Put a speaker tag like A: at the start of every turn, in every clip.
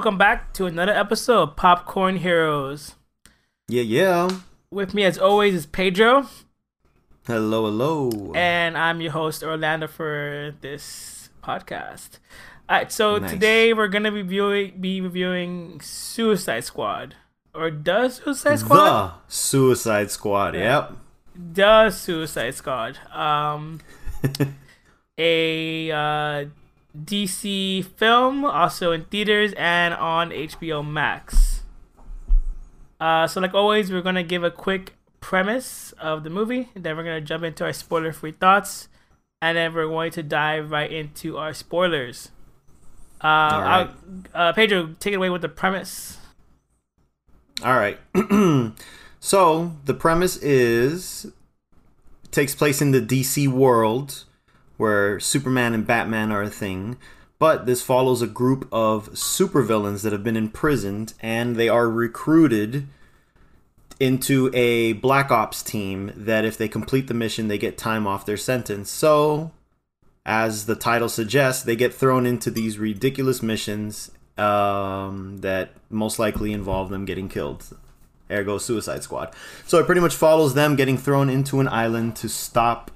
A: welcome back to another episode of Popcorn Heroes.
B: Yeah, yeah.
A: With me, as always, is Pedro.
B: Hello, hello.
A: And I'm your host, Orlando, for this podcast. All right, so
B: Nice.
A: today we're gonna be reviewing, be reviewing Suicide Squad, or does Suicide Squad?
B: The Suicide Squad. Yep.
A: The Suicide Squad. Um, a uh, DC film, also in theaters and on HBO Max. Uh, so, like always, we're gonna give a quick premise of the movie, then we're gonna jump into our spoiler-free thoughts, and then we're going to dive right into our spoilers. Uh,
B: right.
A: Uh, Pedro, take it away with the premise.
B: All right. so the premise is takes place in the DC world where Superman and Batman are a thing, but this follows a group of supervillains that have been imprisoned and they are recruited into a black ops team that if they complete the mission they get time off their sentence. So as the title suggests, they get thrown into these ridiculous missions um, that most likely involve them getting killed. Ergo, Suicide Squad. So it pretty much follows them getting thrown into an island to stop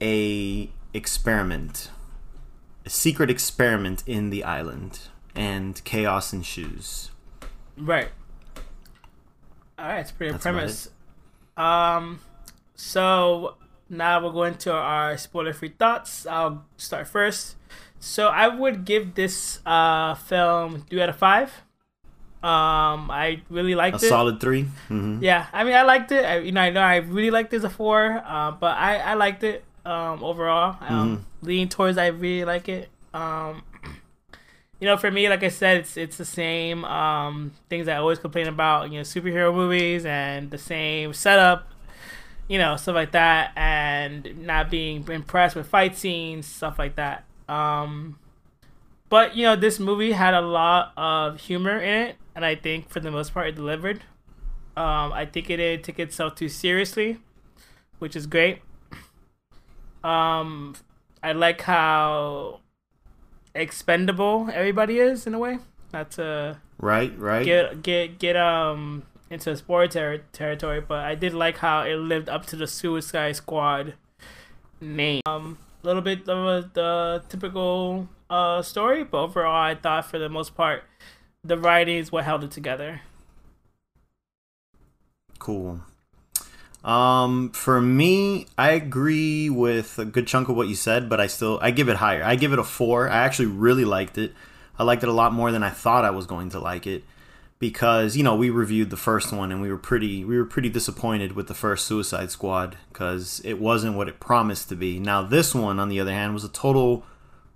B: a experiment, a secret experiment in the island, and chaos ensues.
A: Right. All right, it's pretty
B: That's
A: premise. Um, so now we're going to our spoiler-free thoughts. I'll start first. So I would give this uh film three out of five. Um, I really
B: A
A: liked it.
B: A solid 3 hmm
A: Yeah, I mean, I liked it. I, you know, I know I really liked it as a four, uh, but I, I liked it um, overall. Um, Leaning towards I really like it. Um, you know, for me, like I said, it's it's the same um, things I always complain about. You know, superhero movies and the same setup. You know, stuff like that, and not being impressed with fight scenes, stuff like that. Um, but you know, this movie had a lot of humor in it, and I think for the most part, it delivered. Um, I think it didn't take itself too seriously, which is great. Um, I like how expendable everybody is in a way. Not to
B: Right, right.
A: get get get um into sport ter- territory, but I did like how it lived up to the Suicide Squad name. Um, a little bit of the typical uh story, but overall, I thought for the most part, the writing is what held it together.
B: Cool. Um, for me, I agree with a good chunk of what you said, but I still I give it higher. I give it a four. I actually really liked it. I liked it a lot more than I thought I was going to like it because you know we reviewed the first one and we were pretty we were pretty disappointed with the first Suicide Squad because it wasn't what it promised to be. Now this one, on the other hand, was a total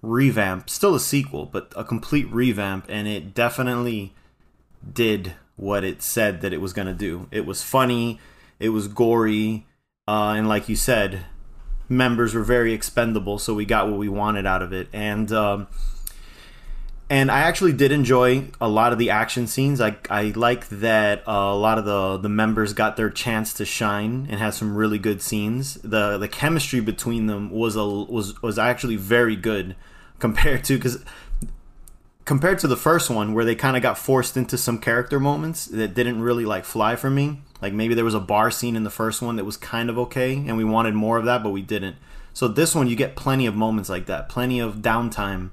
B: revamp, still a sequel, but a complete revamp, and it definitely did what it said that it was going to do. It was funny, it was gory, uh, and like you said, members were very expendable, so we got what we wanted out of it. And um, and I actually did enjoy a lot of the action scenes. I I like that uh, a lot of the the members got their chance to shine and had some really good scenes. The the chemistry between them was a was was actually very good compared to because compared to the first one where they kind of got forced into some character moments that didn't really like fly for me. Like maybe there was a bar scene in the first one that was kind of okay and we wanted more of that but we didn't. So this one you get plenty of moments like that plenty of downtime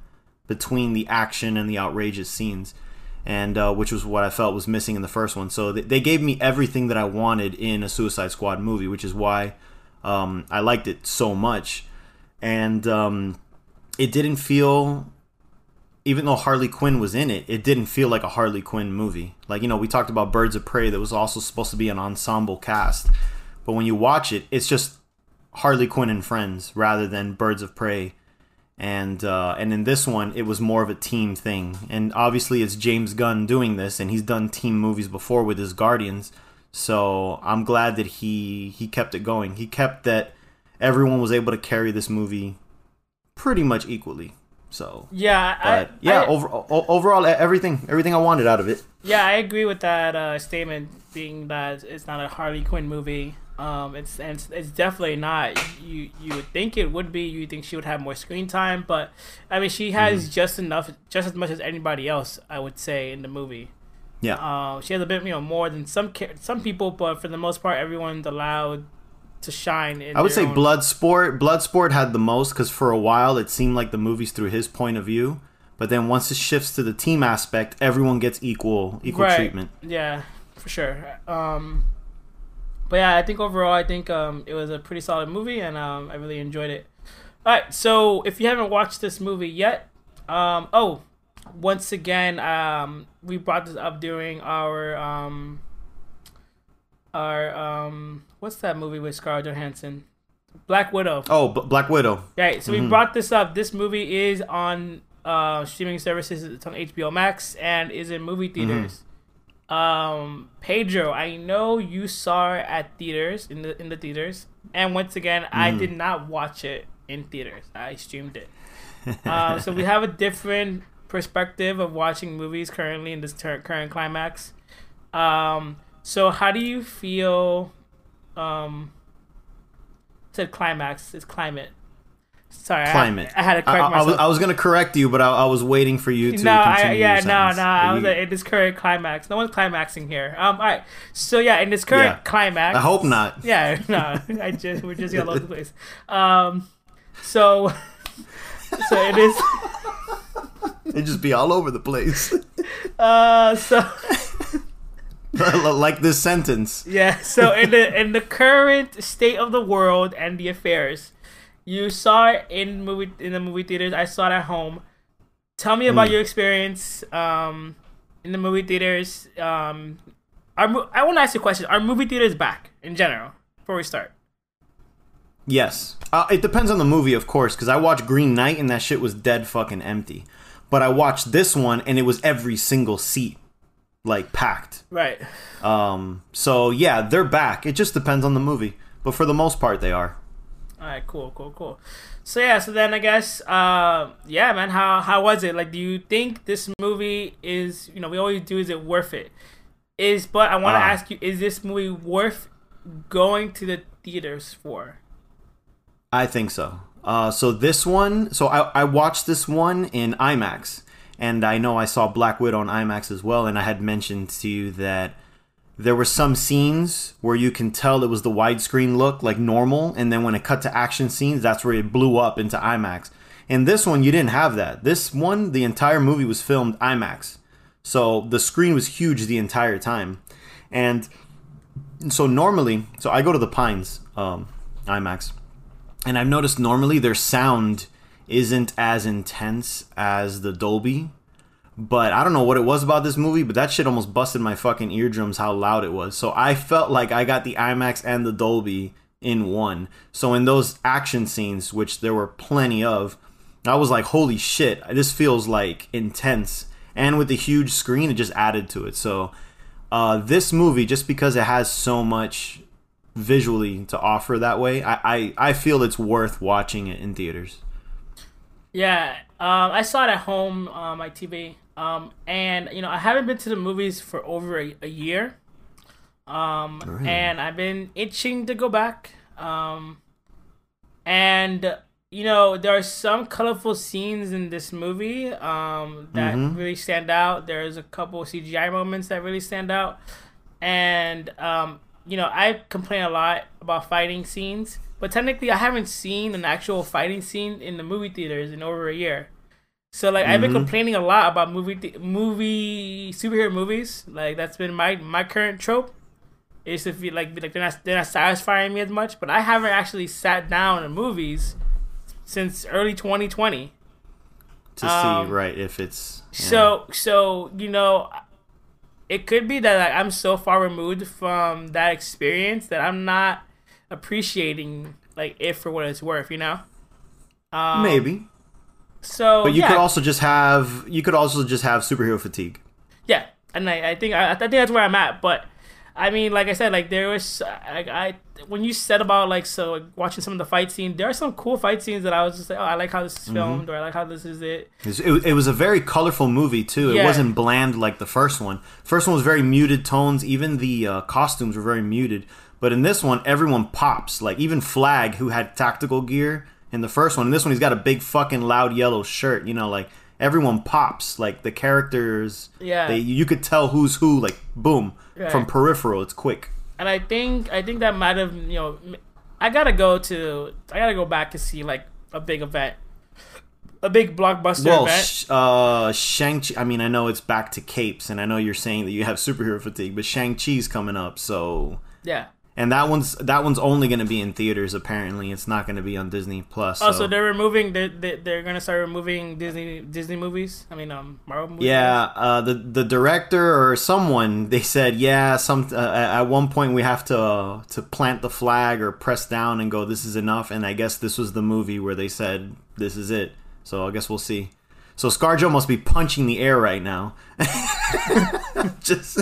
B: between the action and the outrageous scenes and uh, which was what i felt was missing in the first one. So th- they gave me everything that i wanted in a suicide squad movie which is why um, i liked it so much. And um, it didn't feel even though Harley Quinn was in it, it didn't feel like a Harley Quinn movie. Like, you know, we talked about Birds of Prey that was also supposed to be an ensemble cast. But when you watch it, it's just Harley Quinn and friends rather than Birds of Prey. And uh, and in this one, it was more of a team thing. And obviously, it's James Gunn doing this, and he's done team movies before with his Guardians. So I'm glad that he he kept it going. He kept that everyone was able to carry this movie pretty much equally. So
A: Yeah, I,
B: yeah,
A: I,
B: over, o- overall, everything everything I wanted out of it.
A: yeah, I agree with that uh, statement being that it's not a Harley Quinn movie. Um, it's and it's, it's definitely not. You you would think it would be. You think she would have more screen time, but I mean, she has just enough, just as much as anybody else. I would say in the movie.
B: Yeah,
A: Uh, she has a bit, you know, more than some some people, but for the most part, everyone's allowed to shine. In
B: I would say
A: own-
B: Bloodsport. Bloodsport had the most because for a while it seemed like the movie's through his point of view, but then once it shifts to the team aspect, everyone gets equal equal
A: Right.
B: treatment.
A: Yeah, for sure. Um, but yeah, I think overall, I think um, it was a pretty solid movie, and um, I really enjoyed it. All right, so if you haven't watched this movie yet, um, oh, once again, um, we brought this up during our um, our um, what's that movie with Scarlett Johansson? Black Widow.
B: Oh, B- Black Widow.
A: Right. So we brought this up. This movie is on uh, streaming services. It's on HBO Max and is in movie theaters. Um, Pedro, I know you saw it at theaters in the in the theaters, and once again, I did not watch it in theaters. I streamed it. uh, so we have a different perspective of watching movies currently in this ter- current climax. Um, so how do you feel? Um, said climax. is climate. Sorry, I-
B: Climate.
A: I, had to
B: I,
A: correct
B: I- I
A: myself.
B: was, I was gonna correct you, but I, I was waiting for you to
A: no, I,
B: continue.
A: yeah, no, no. I was
B: you-
A: like, in this current climax. No one's climaxing here. Um, all right. So yeah, in this current
B: Yeah.
A: climax.
B: I hope not.
A: Yeah, no. I just we're just all over the place. Um, so so it is.
B: It'd just be all over the place,
A: Uh, so
B: like this sentence.
A: yeah. So in the in the current state of the world and the affairs, you saw it in movie in the movie theaters. I saw it at home. Tell me about your experience um, in the movie theaters. Um, are, I want to ask you a question. Are movie theaters back in general before we start?
B: Yes. Uh, it depends on the movie, of course, because I watched Green Knight and that shit was dead fucking empty. But I watched this one and it was every single seat like packed.
A: Right.
B: Um, so yeah, they're back. It just depends on the movie, but for the most part, they are.
A: All right. Cool. Cool. Cool. So yeah. So then I guess, uh, yeah, man. How how was it? Like, do you think this movie is? You know, we always do. Is it worth it? Is but I want to
B: Ah.
A: ask you: Is this movie worth going to the theaters for?
B: I think so. Uh, so this one, so I, I watched this one in IMAX, and I know I saw Black Widow on IMAX as well, and I had mentioned to you that there were some scenes where you can tell it was the widescreen look like normal, and then when it cut to action scenes, that's where it blew up into IMAX. In this one, you didn't have that. This one, the entire movie was filmed IMAX, so the screen was huge the entire time, and so normally, so I go to the Pines um, IMAX and I've noticed normally their sound isn't as intense as the Dolby. But I don't know what it was about this movie, but that shit almost busted my fucking eardrums how loud it was. So I felt like I got the IMAX and the Dolby in one. So in those action scenes, which there were plenty of, I was like, holy shit, this feels like intense. And with the huge screen, it just added to it. So uh, this movie, just because it has so much visually to offer that way, I, I, I feel it's worth watching it in theaters.
A: Yeah, um, I saw it at home on my TV, um, and you know I haven't been to the movies for over a, a year, um, and I've been itching to go back. Um, and you know there are some colorful scenes in this movie um, that
B: Mhm.
A: really stand out. There's a couple CGI moments that really stand out, and um, you know I complain a lot about fighting scenes, but technically I haven't seen an actual fighting scene in the movie theaters in over a year. So like I've been
B: Mhm.
A: complaining a lot about movie th- movie superhero movies. Like that's been my my current trope. Is to feel like like they're not they're not satisfying me as much. But I haven't actually sat down in movies since early 2020.
B: To
A: Um,
B: see, right, if it's. yeah.
A: So so you know, it could be that like, I'm so far removed from that experience that I'm not appreciating like it for what it's worth. You know. Um,
B: Maybe.
A: So,
B: But you
A: yeah,
B: could also just have you could also just have superhero fatigue.
A: yeah, and I, I think I, I think that's where I'm at. But I mean, like I said, like there was I, I when you said about like so like, watching some of the fight scenes, there are some cool fight scenes that I was just like, oh, I like how this is
B: Mm-hmm.
A: filmed, or I like how this is it.
B: It, it, it was a very colorful movie too. It
A: Yeah.
B: wasn't bland like the first one. First one was very muted tones. Even the uh, costumes were very muted. But in this one, everyone pops. Like even Flag, who had tactical gear in the first one. In this one, he's got a big fucking loud yellow shirt. You know, like everyone pops. Like the characters,
A: Yeah.
B: they you could tell who's who. Like boom
A: Right.
B: from peripheral. It's quick.
A: and I think I think that might have you know I gotta go to I gotta go back to see like a big event, a big blockbuster
B: Well,
A: event.
B: sh- uh, Shang Chi. I mean, I know it's back to capes, and I know you're saying that you have superhero fatigue, but Shang Chi's coming up, so
A: yeah.
B: And that one's that one's only going to be in theaters. Apparently, it's not going to be on Disney Plus.
A: Oh,
B: so-
A: so they're removing they're, they're they're gonna start removing Disney Disney movies. I mean, um, Marvel movies.
B: yeah, uh, the the director or someone they said, yeah, some uh, at one point we have to uh, to plant the flag or press down and go, this is enough. And I guess this was the movie where they said this is it. So I guess we'll see. So ScarJo must be punching the air right now. Just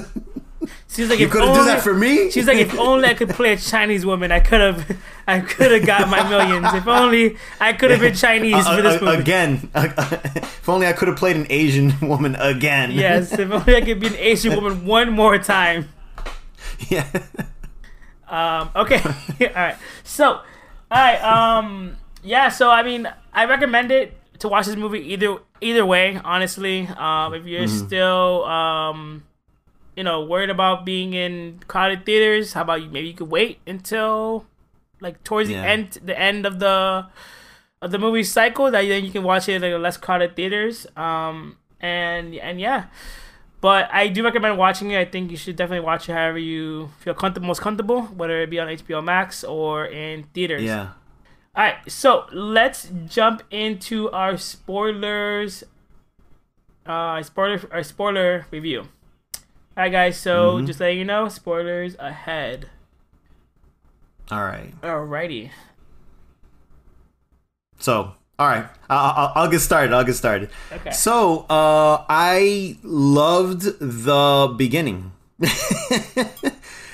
A: She's like,
B: you
A: if
B: couldn't do
A: only-
B: that for me.
A: She's like, if only I could play a Chinese woman, I could have, I could have got my millions. If only I could have been Chinese
B: Uh,
A: for this
B: uh,
A: movie.
B: again. if only I could have played an Asian woman again.
A: Yes, if only I could be an Asian woman one more time.
B: yeah.
A: Um, okay, all right. So, all right. Um, yeah. So I mean, I recommend it to watch this movie either either way. Honestly, um, if you're
B: Mm-hmm.
A: still um, you know, worried about being in crowded theaters, how about you? Maybe you could wait until like towards
B: Yeah.
A: the end, the end of the of the movie cycle. That then you can watch it in like less crowded theaters. Um, and and yeah. But I do recommend watching it. I think you should definitely watch it however you feel comfortable, most comfortable, whether it be on HBO Max or in theaters.
B: Yeah.
A: All right, so let's jump into our spoilers. Uh, spoiler, our spoiler review. All right, guys. So
B: Mhm.
A: just letting you know, spoilers ahead.
B: All right.
A: Alrighty.
B: So, all right. I'll, I'll, I'll get started. I'll get started.
A: Okay.
B: So, uh, I loved the beginning.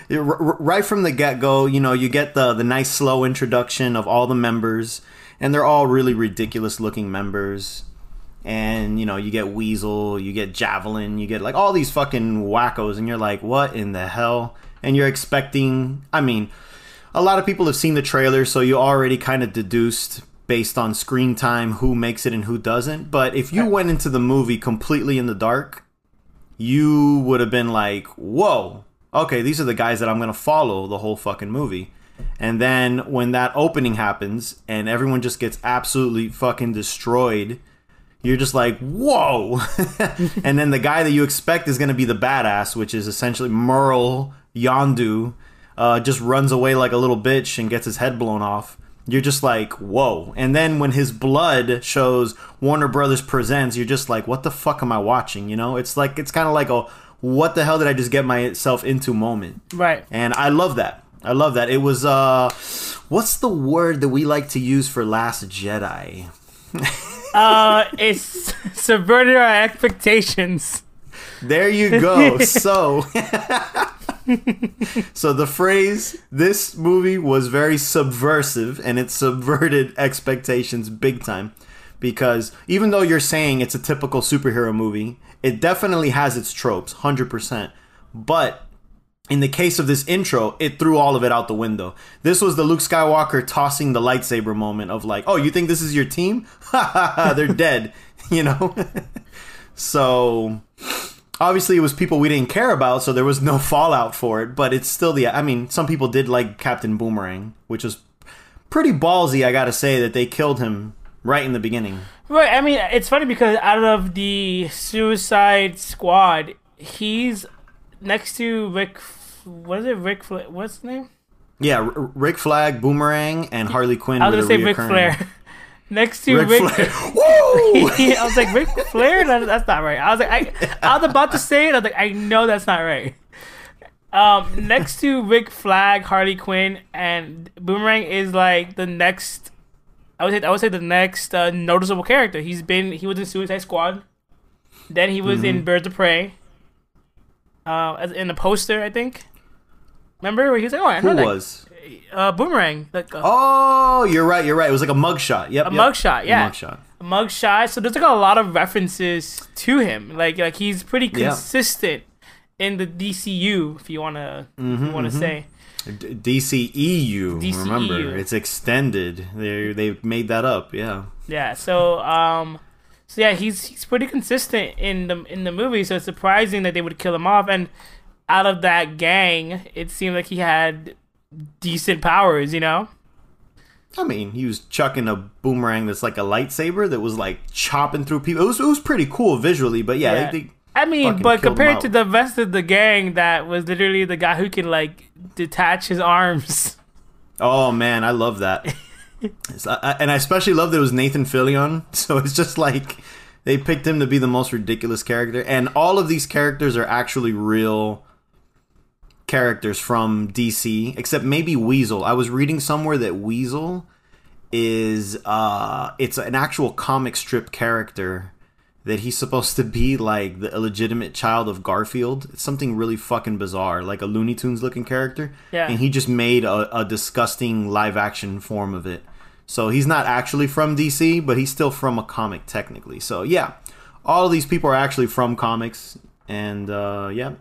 B: Right from the get go, you know, you get the the nice slow introduction of all the members, and they're all really ridiculous looking members. And you know, you get Weasel, you get Javelin, you get like all these fucking wackos, and you're like, what in the hell? And you're expecting. I mean, a lot of people have seen the trailer, so you already kind of deduced based on screen time who makes it and who doesn't. But if you went into the movie completely in the dark, you would have been like, whoa, okay, these are the guys that I'm going to follow the whole fucking movie. And then when that opening happens and everyone just gets absolutely fucking destroyed, you're just like, whoa. and then the guy that you expect is going to be the badass, which is essentially Merle Yondu, uh, just runs away like a little bitch and gets his head blown off. You're just like, whoa. And then when his blood shows Warner Brothers Presents, you're just like, what the fuck am I watching? You know, it's like, it's kind of like a, what the hell did I just get myself into moment?
A: Right.
B: And I love that. I love that. It was, uh, what's the word that we like to use for Last Jedi?
A: Uh, it's subverted our expectations.
B: There you go. so, so the phrase "this movie was very subversive" and it subverted expectations big time, because even though you're saying it's a typical superhero movie, it definitely has its tropes, hundred percent. But in the case of this intro, it threw all of it out the window. This was the Luke Skywalker tossing the lightsaber moment of like, "Oh, you think this is your team? They're dead." You know. so obviously it was people we didn't care about, so there was no fallout for it. But it's still the. I mean, some people did like Captain Boomerang, which was pretty ballsy. I gotta say that they killed him right in the beginning.
A: Right. I mean, it's funny because out of the Suicide Squad, he's next to Rick. What is it? Rick. Fla- What's his name?
B: Yeah, R- Rick Flag, Boomerang, and Harley Quinn.
A: I was gonna say Ric Flair. next to
B: Ric
A: Rick.
B: Flair. Woo!
A: I was like Ric Flair. That, that's not right. I was like, I, I was about to say it. I was like, I know that's not right. Um, next to Rick Flag, Harley Quinn, and Boomerang is like the next. I would say I would say the next uh, noticeable character. He's been he was in Suicide Squad, then he was in Birds of Prey. Uh, as in the poster, I think. Remember where he was like, "Oh, I
B: Who
A: that
B: was?
A: uh, boomerang, like a,
B: Oh, you're right. You're right. It was like a mugshot. Yep.
A: a
B: yep.
A: mugshot, yeah,
B: A mugshot.
A: a mugshot." So there's like a lot of references to him. Like like he's pretty
B: Yeah.
A: consistent in the DCU, if you wanna if you wanna say.
B: D- DCEU.
A: DCEU.
B: Remember, it's extended. They they made that up. Yeah.
A: Yeah. So um, so yeah, he's he's pretty consistent in the in the movie. So it's surprising that they would kill him off. And out of that gang, it seemed like he had decent powers. You know.
B: I mean, he was chucking a boomerang that's like a lightsaber that was like chopping through people. It was it was pretty cool visually, but yeah,
A: Yeah.
B: They, they,
A: I mean, but compared to the rest of the gang, that was literally the guy who can like detach his arms.
B: oh man, I love that. It's- I- I- and I especially love that it was Nathan Fillion. So it's just like they picked him to be the most ridiculous character, and all of these characters are actually real characters from DC, except maybe Weasel. I was reading somewhere that Weasel is uh it's an actual comic strip character that he's supposed to be like the illegitimate child of Garfield. It's something really fucking bizarre, like a Looney Tunes looking character.
A: Yeah.
B: And he just made a, a disgusting live action form of it. So he's not actually from DC, but he's still from a comic technically. So yeah, all of these people are actually from comics, and uh, yeah,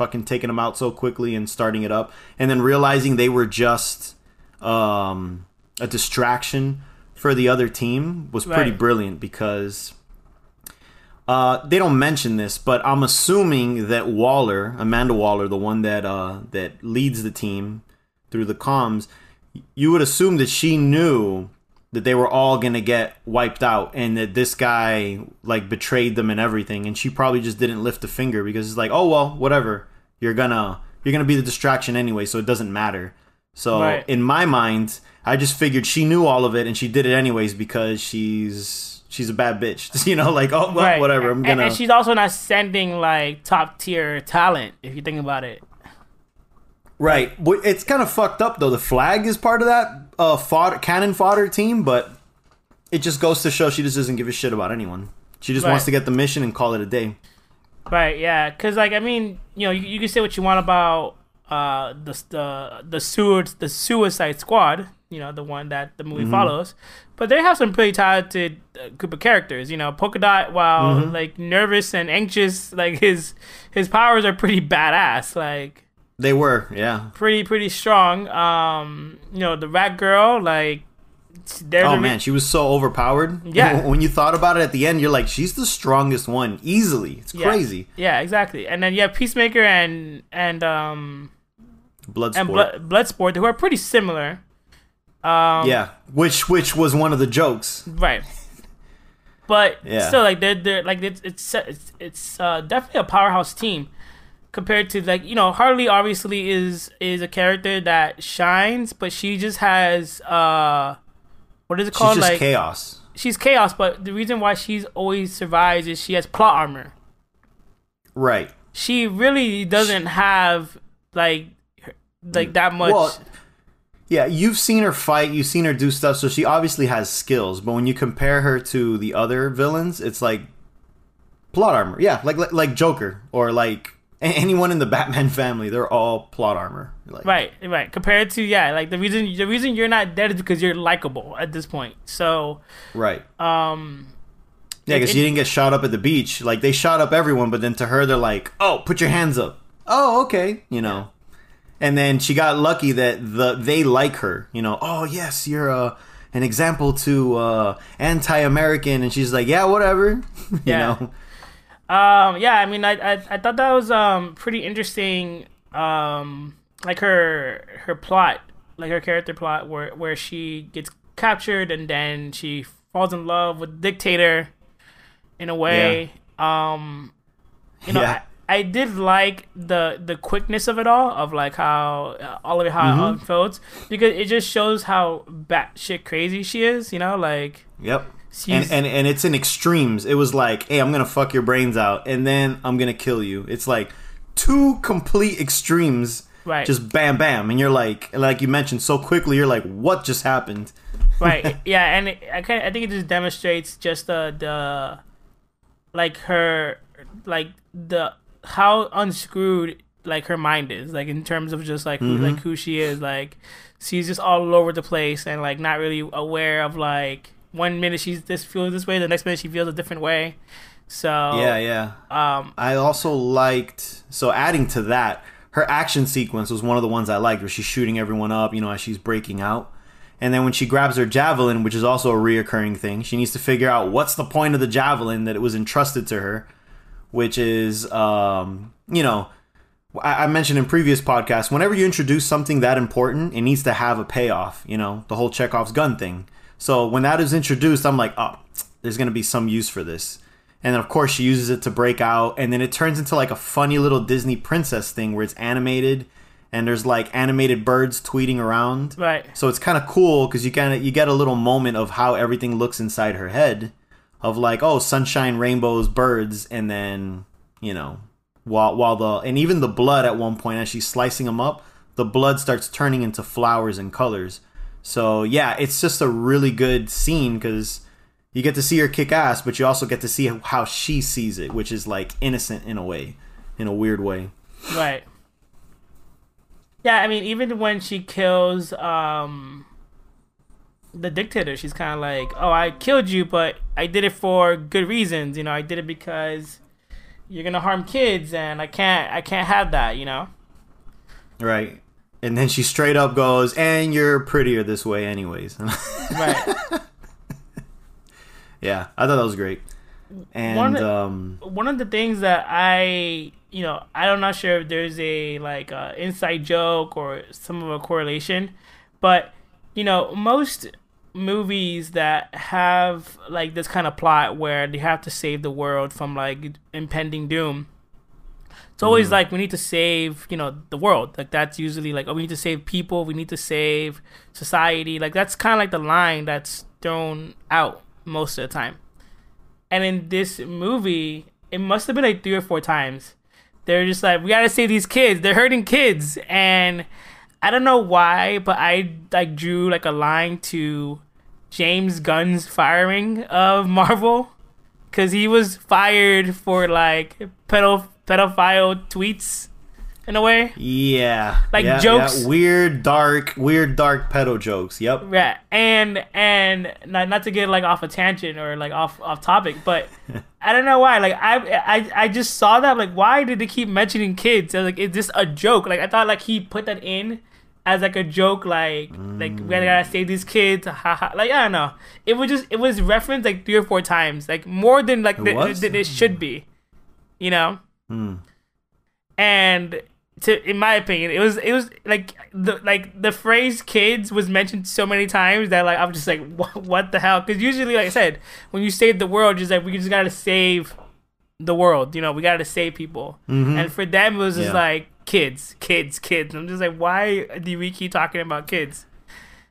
B: fucking taking them out so quickly and starting it up, and then realizing they were just um, a distraction for the other team was pretty
A: Right.
B: brilliant because uh, they don't mention this, but I'm assuming that Waller, Amanda Waller, the one that uh, that leads the team through the comms, you would assume that she knew that they were all gonna get wiped out and that this guy like betrayed them and everything, and she probably just didn't lift a finger because it's like, oh well, whatever, you're gonna you're gonna be the distraction anyway, so it doesn't matter. So
A: Right.
B: in my mind, I just figured she knew all of it and she did it anyways because she's she's a bad bitch. You know, like oh well,
A: Right.
B: whatever. I'm gonna.
A: And, she's also not sending like top tier talent, if you think about it.
B: right. It's kind of fucked up though. The flag is part of that uh fodder, cannon fodder team, but it just goes to show she just doesn't give a shit about anyone. She just wants to get the mission and call it a day.
A: Right, yeah, because like I mean, you know, you, you can say what you want about uh the the the sewer the Suicide Squad, you know, the one that the movie follows, but they have some pretty talented uh, group of characters. You know, Polka Dot, while like nervous and anxious, like his his powers are pretty badass, like
B: They were, yeah.
A: pretty pretty strong. Um, you know, the Rat Girl, like
B: Oh man, she was so overpowered.
A: Yeah.
B: When you thought about it at the end, you're like, she's the strongest one easily. It's
A: yeah.
B: crazy.
A: Yeah, exactly. And then you have Peacemaker and and um
B: Bloodsport.
A: and Blood, Bloodsport, who are pretty similar. Um,
B: yeah, which which was one of the jokes.
A: Right. But
B: Yeah.
A: still, like they're they're like it's it's it's, it's uh, definitely a powerhouse team compared to like you know Harley obviously is is a character that shines, but she just has uh what is it
B: She's
A: called
B: just
A: like
B: chaos.
A: she's chaos. But the reason why she's always survives is she has plot armor.
B: Right.
A: She really doesn't have like like that much.
B: Well, yeah, you've seen her fight, you've seen her do stuff, so she obviously has skills. But when you compare her to the other villains, it's like plot armor. Yeah, like like, like Joker or like anyone in the Batman family. They're all plot armor. Like,
A: Right, right. Compared to yeah, like the reason the reason you're not dead is because you're likable at this point. So
B: Right.
A: um
B: Yeah, because you didn't get shot up at the beach. Like they shot up everyone, but then to her they're like, "Oh, put your hands up." Oh, okay, you know. And then she got lucky that the they like her. You know, oh yes, you're a an example to uh, anti-American, and she's like, "Yeah, whatever." you
A: Yeah.
B: know.
A: Um yeah, I mean I I, I thought that was um pretty interesting um like her her plot, like her character plot where where she gets captured and then she falls in love with the dictator in a way. Um you know,
B: Yeah.
A: I, I did like the the quickness of it all, of like how uh, all of it how
B: Mm-hmm.
A: it unfolds, because it just shows how batshit crazy she is. You know, like
B: Yep. And, and and it's in extremes. It was like, "Hey, I'm gonna fuck your brains out, and then I'm gonna kill you." It's like two complete extremes.
A: right,
B: Just bam, bam, and you're like, like you mentioned, so quickly. You're like, "What just happened?"
A: right, yeah, and it, I kind I think it just demonstrates just the the like her like the how unscrewed like her mind is like in terms of just like who, like mm-hmm. who she is like she's just all over the place and like not really aware of like one minute she's this feels this way the next minute she feels a different way so
B: Yeah, yeah.
A: um
B: I also liked so adding to that, her action sequence was one of the ones I liked where she's shooting everyone up, you know, as she's breaking out. And then when she grabs her javelin, which is also a reoccurring thing, she needs to figure out what's the point of the javelin that it was entrusted to her, which is, um, you know, I, I mentioned in previous podcasts, whenever you introduce something that important, it needs to have a payoff, you know, the whole Chekhov's gun thing. So when that is introduced, I'm like, oh, there's going to be some use for this. And then, of course, she uses it to break out. And then it turns into like a funny little Disney princess thing where it's animated and there's like animated birds tweeting around.
A: right
B: So it's kind of cool because you kind of you get a little moment of how everything looks inside her head, of like oh sunshine, rainbows, birds, and then you know while while the and even the blood at one point as she's slicing them up, the blood starts turning into flowers and colors. So yeah, it's just a really good scene because you get to see her kick ass, but you also get to see how she sees it, which is like innocent in a way, in a weird way.
A: Right. Yeah, I mean, even when she kills um the dictator, she's kind of like, "Oh, I killed you, but I did it for good reasons. You know, I did it because you're gonna harm kids, and I can't, I can't have that. You know."
B: Right. And then she straight up goes, and you're prettier this way, anyways.
A: Right.
B: yeah, I thought that was great. And
A: One-
B: um,
A: One of the things that I, you know, I'm not sure if there's a like uh, inside joke or some of a correlation, but you know, most movies that have like this kind of plot where they have to save the world from like impending doom. It's always mm. like we need to save, you know, the world. Like that's usually like, oh, we need to save people. We need to save society. Like that's kind of like the line that's thrown out most of the time. And in this movie, it must have been like three or four times. They're just like, we gotta save these kids. They're hurting kids, and I don't know why, but I like drew like a line to James Gunn's firing of Marvel, because he was fired for like pedo pedophile tweets, in a way.
B: yeah,
A: Like
B: yeah,
A: jokes-
B: yeah. weird, dark, weird, dark pedo jokes. Yep.
A: Yeah, and and not, not to get like off a tangent or like off off topic, but I don't know why. Like I I I just saw that. Like why did they keep mentioning kids? Like, is this a joke? Like I thought like he put that in as like a joke. Like like we gotta mm. save these kids. Ha ha. Like I don't know. It was just it was referenced like three or four times. Like more than like the,
B: was?
A: than it should be. You know
B: Hmm.
A: and to in my opinion, it was it was like the like the phrase "kids" was mentioned so many times that like I'm just like what, what the hell? Because usually, like I said, when you save the world, just like we just gotta save the world. You know, we gotta save people. And for them, it was just
B: Mm-hmm. Yeah.
A: like kids, kids, kids. I'm just like, why do we keep talking about kids?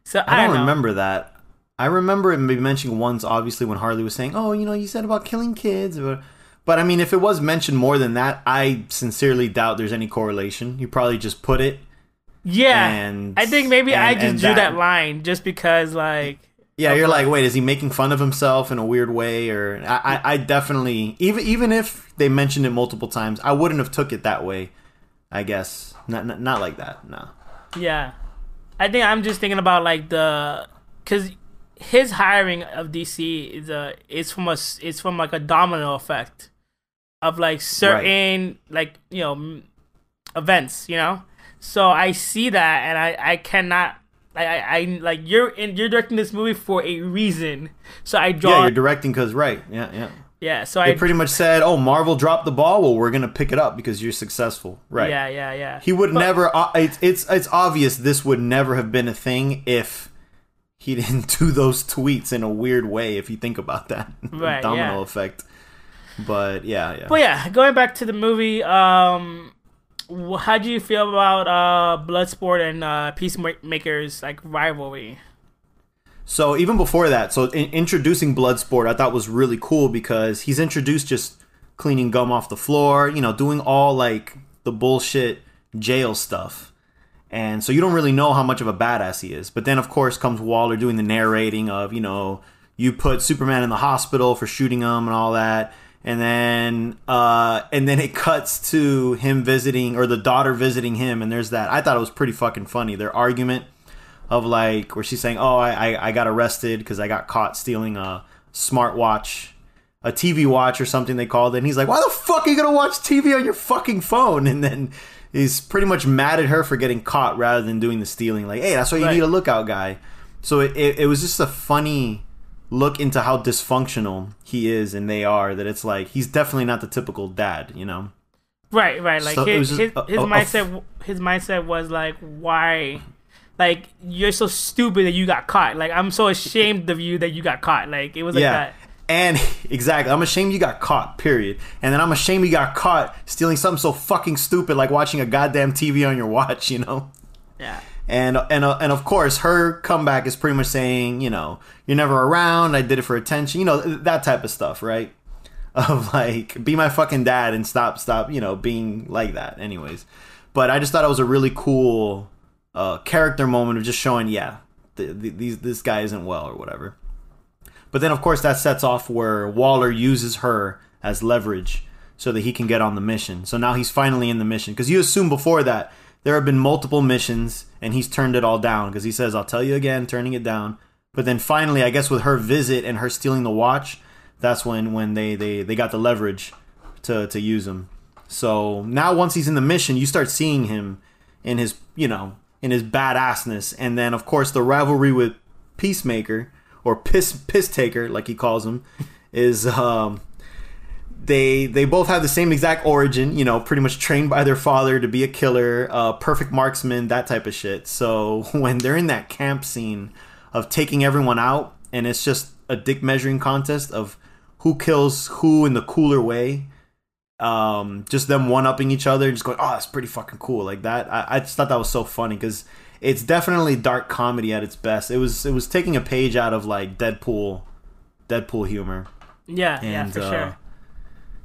A: So I,
B: I don't
A: know.
B: remember that. I remember it maybe mentioning once, obviously, when Harley was saying, "Oh, you know, you said about killing kids," but, but I mean, if it was mentioned more than that, I sincerely doubt there's any correlation. You probably just put it,
A: Yeah,
B: and
A: I think maybe I just
B: and
A: drew that line just because like.
B: Yeah, you're like, wait, is he making fun of himself in a weird way? Or I, I, I definitely even even if they mentioned it multiple times, I wouldn't have took it that way. I guess not not, not like that. No.
A: Yeah, I think I'm just thinking about like the because his hiring of DC is a is from a it's from like a domino effect of like certain like you know events, you know. So I see that, and I I cannot. I, I, I like you're in you're directing this movie for a reason, so I draw Yeah,
B: you're directing because right. Yeah, yeah.
A: yeah. So
B: They
A: I
B: pretty much said, "Oh, Marvel dropped the ball. Well, we're gonna pick it up because you're successful." Right.
A: yeah yeah yeah.
B: He would never. Uh, it's it's it's obvious this would never have been a thing if he didn't do those tweets in a weird way. If you think about that,
A: Right,
B: domino
A: yeah.
B: effect. But yeah, yeah.
A: But yeah, going back to the movie, um, how do you feel about uh Bloodsport and uh Peacemakers like rivalry?
B: So even before that, so in, introducing Bloodsport, I thought was really cool because he's introduced just cleaning gum off the floor, you know, doing all like the bullshit jail stuff. And so you don't really know how much of a badass he is. But then of course comes Waller doing the narrating of, you know, you put Superman in the hospital for shooting him and all that. And then uh and then it cuts to him visiting or the daughter visiting him and there's that. I thought it was pretty fucking funny their argument of like where she's saying oh i i, I got arrested because i got caught stealing a smartwatch a tv watch or something they called it. And he's like why the fuck are you gonna watch tv on your fucking phone? And then he's pretty much mad at her for getting caught rather than doing the stealing. Like hey that's why you
A: Right.
B: need a lookout guy. So it, it, it was just a funny look into how dysfunctional he is and they are that it's like he's definitely not the typical dad you know
A: Right, right. Like
B: So
A: his his,
B: a-
A: his
B: a- a
A: mindset his mindset was like, why? Like you're so stupid that you got caught. Like I'm so ashamed of you that you got caught. Like it was like
B: yeah
A: that.
B: and exactly i'm ashamed you got caught period and then i'm ashamed you got caught stealing something so fucking stupid like watching a goddamn tv on your watch you know
A: Yeah.
B: And and uh, and of course her comeback is pretty much saying you know you're never around. I did it for attention. You know that type of stuff right? Of like be my fucking dad and stop stop you know being like that. Anyways. But i just thought it was a really cool uh character moment of just showing yeah th- th- these this guy isn't well or whatever. But then of course that sets off where waller uses her as leverage so that he can get on the mission. So now he's finally in the mission. Because you assume before that there have been multiple missions and he's turned it all down because he says i'll tell you again turning it down. But then finally i guess with her visit and her stealing the watch that's when when they they, they got the leverage to to use him. So now once he's in the mission you start seeing him in his you know in his badassness. And then of course the rivalry with peacemaker or piss piss taker like he calls him is um they they both have the same exact origin, you know, pretty much trained by their father to be a killer, uh, perfect marksman, that type of shit. So when they're in that camp scene of taking everyone out, and it's just a dick measuring contest of who kills who in the cooler way, um, just them one upping each other, just going, oh, that's pretty fucking cool, like that. I, I just thought that was so funny because it's definitely dark comedy at its best. It was it was taking a page out of like Deadpool, Deadpool humor
A: Yeah, yeah,
B: and
A: for
B: uh,
A: sure.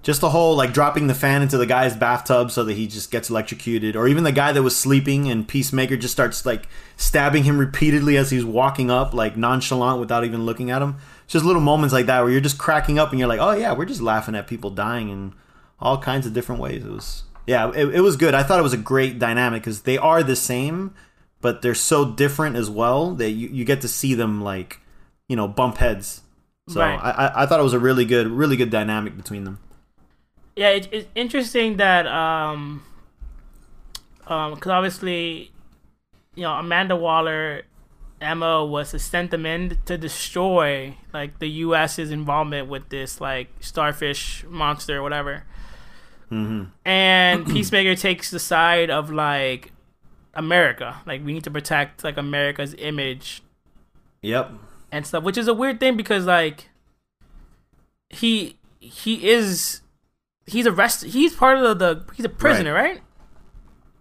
B: Just the whole like dropping the fan into the guy's bathtub so that he just gets electrocuted, or even the guy that was sleeping and Peacemaker just starts like stabbing him repeatedly as he's walking up, like nonchalant without even looking at him. It's just little moments like that where you're just cracking up and you're like, oh yeah, we're just laughing at people dying in all kinds of different ways. It was yeah, it, it was good. I thought it was a great dynamic because they are the same, but they're so different as well that you, you get to see them like you know bump heads. So
A: Right.
B: I, I I thought it was a really good really good dynamic between them.
A: Yeah, it, it's interesting that um, um, because obviously, you know, Amanda Waller, Emma was to send them in to destroy like the U.S.'s involvement with this like starfish monster or whatever.
B: hmm
A: and Peacemaker takes the side of like America, like we need to protect like America's image
B: Yep.
A: and stuff, which is a weird thing because like he he is he's arrested. He's part of the, the he's a prisoner, right?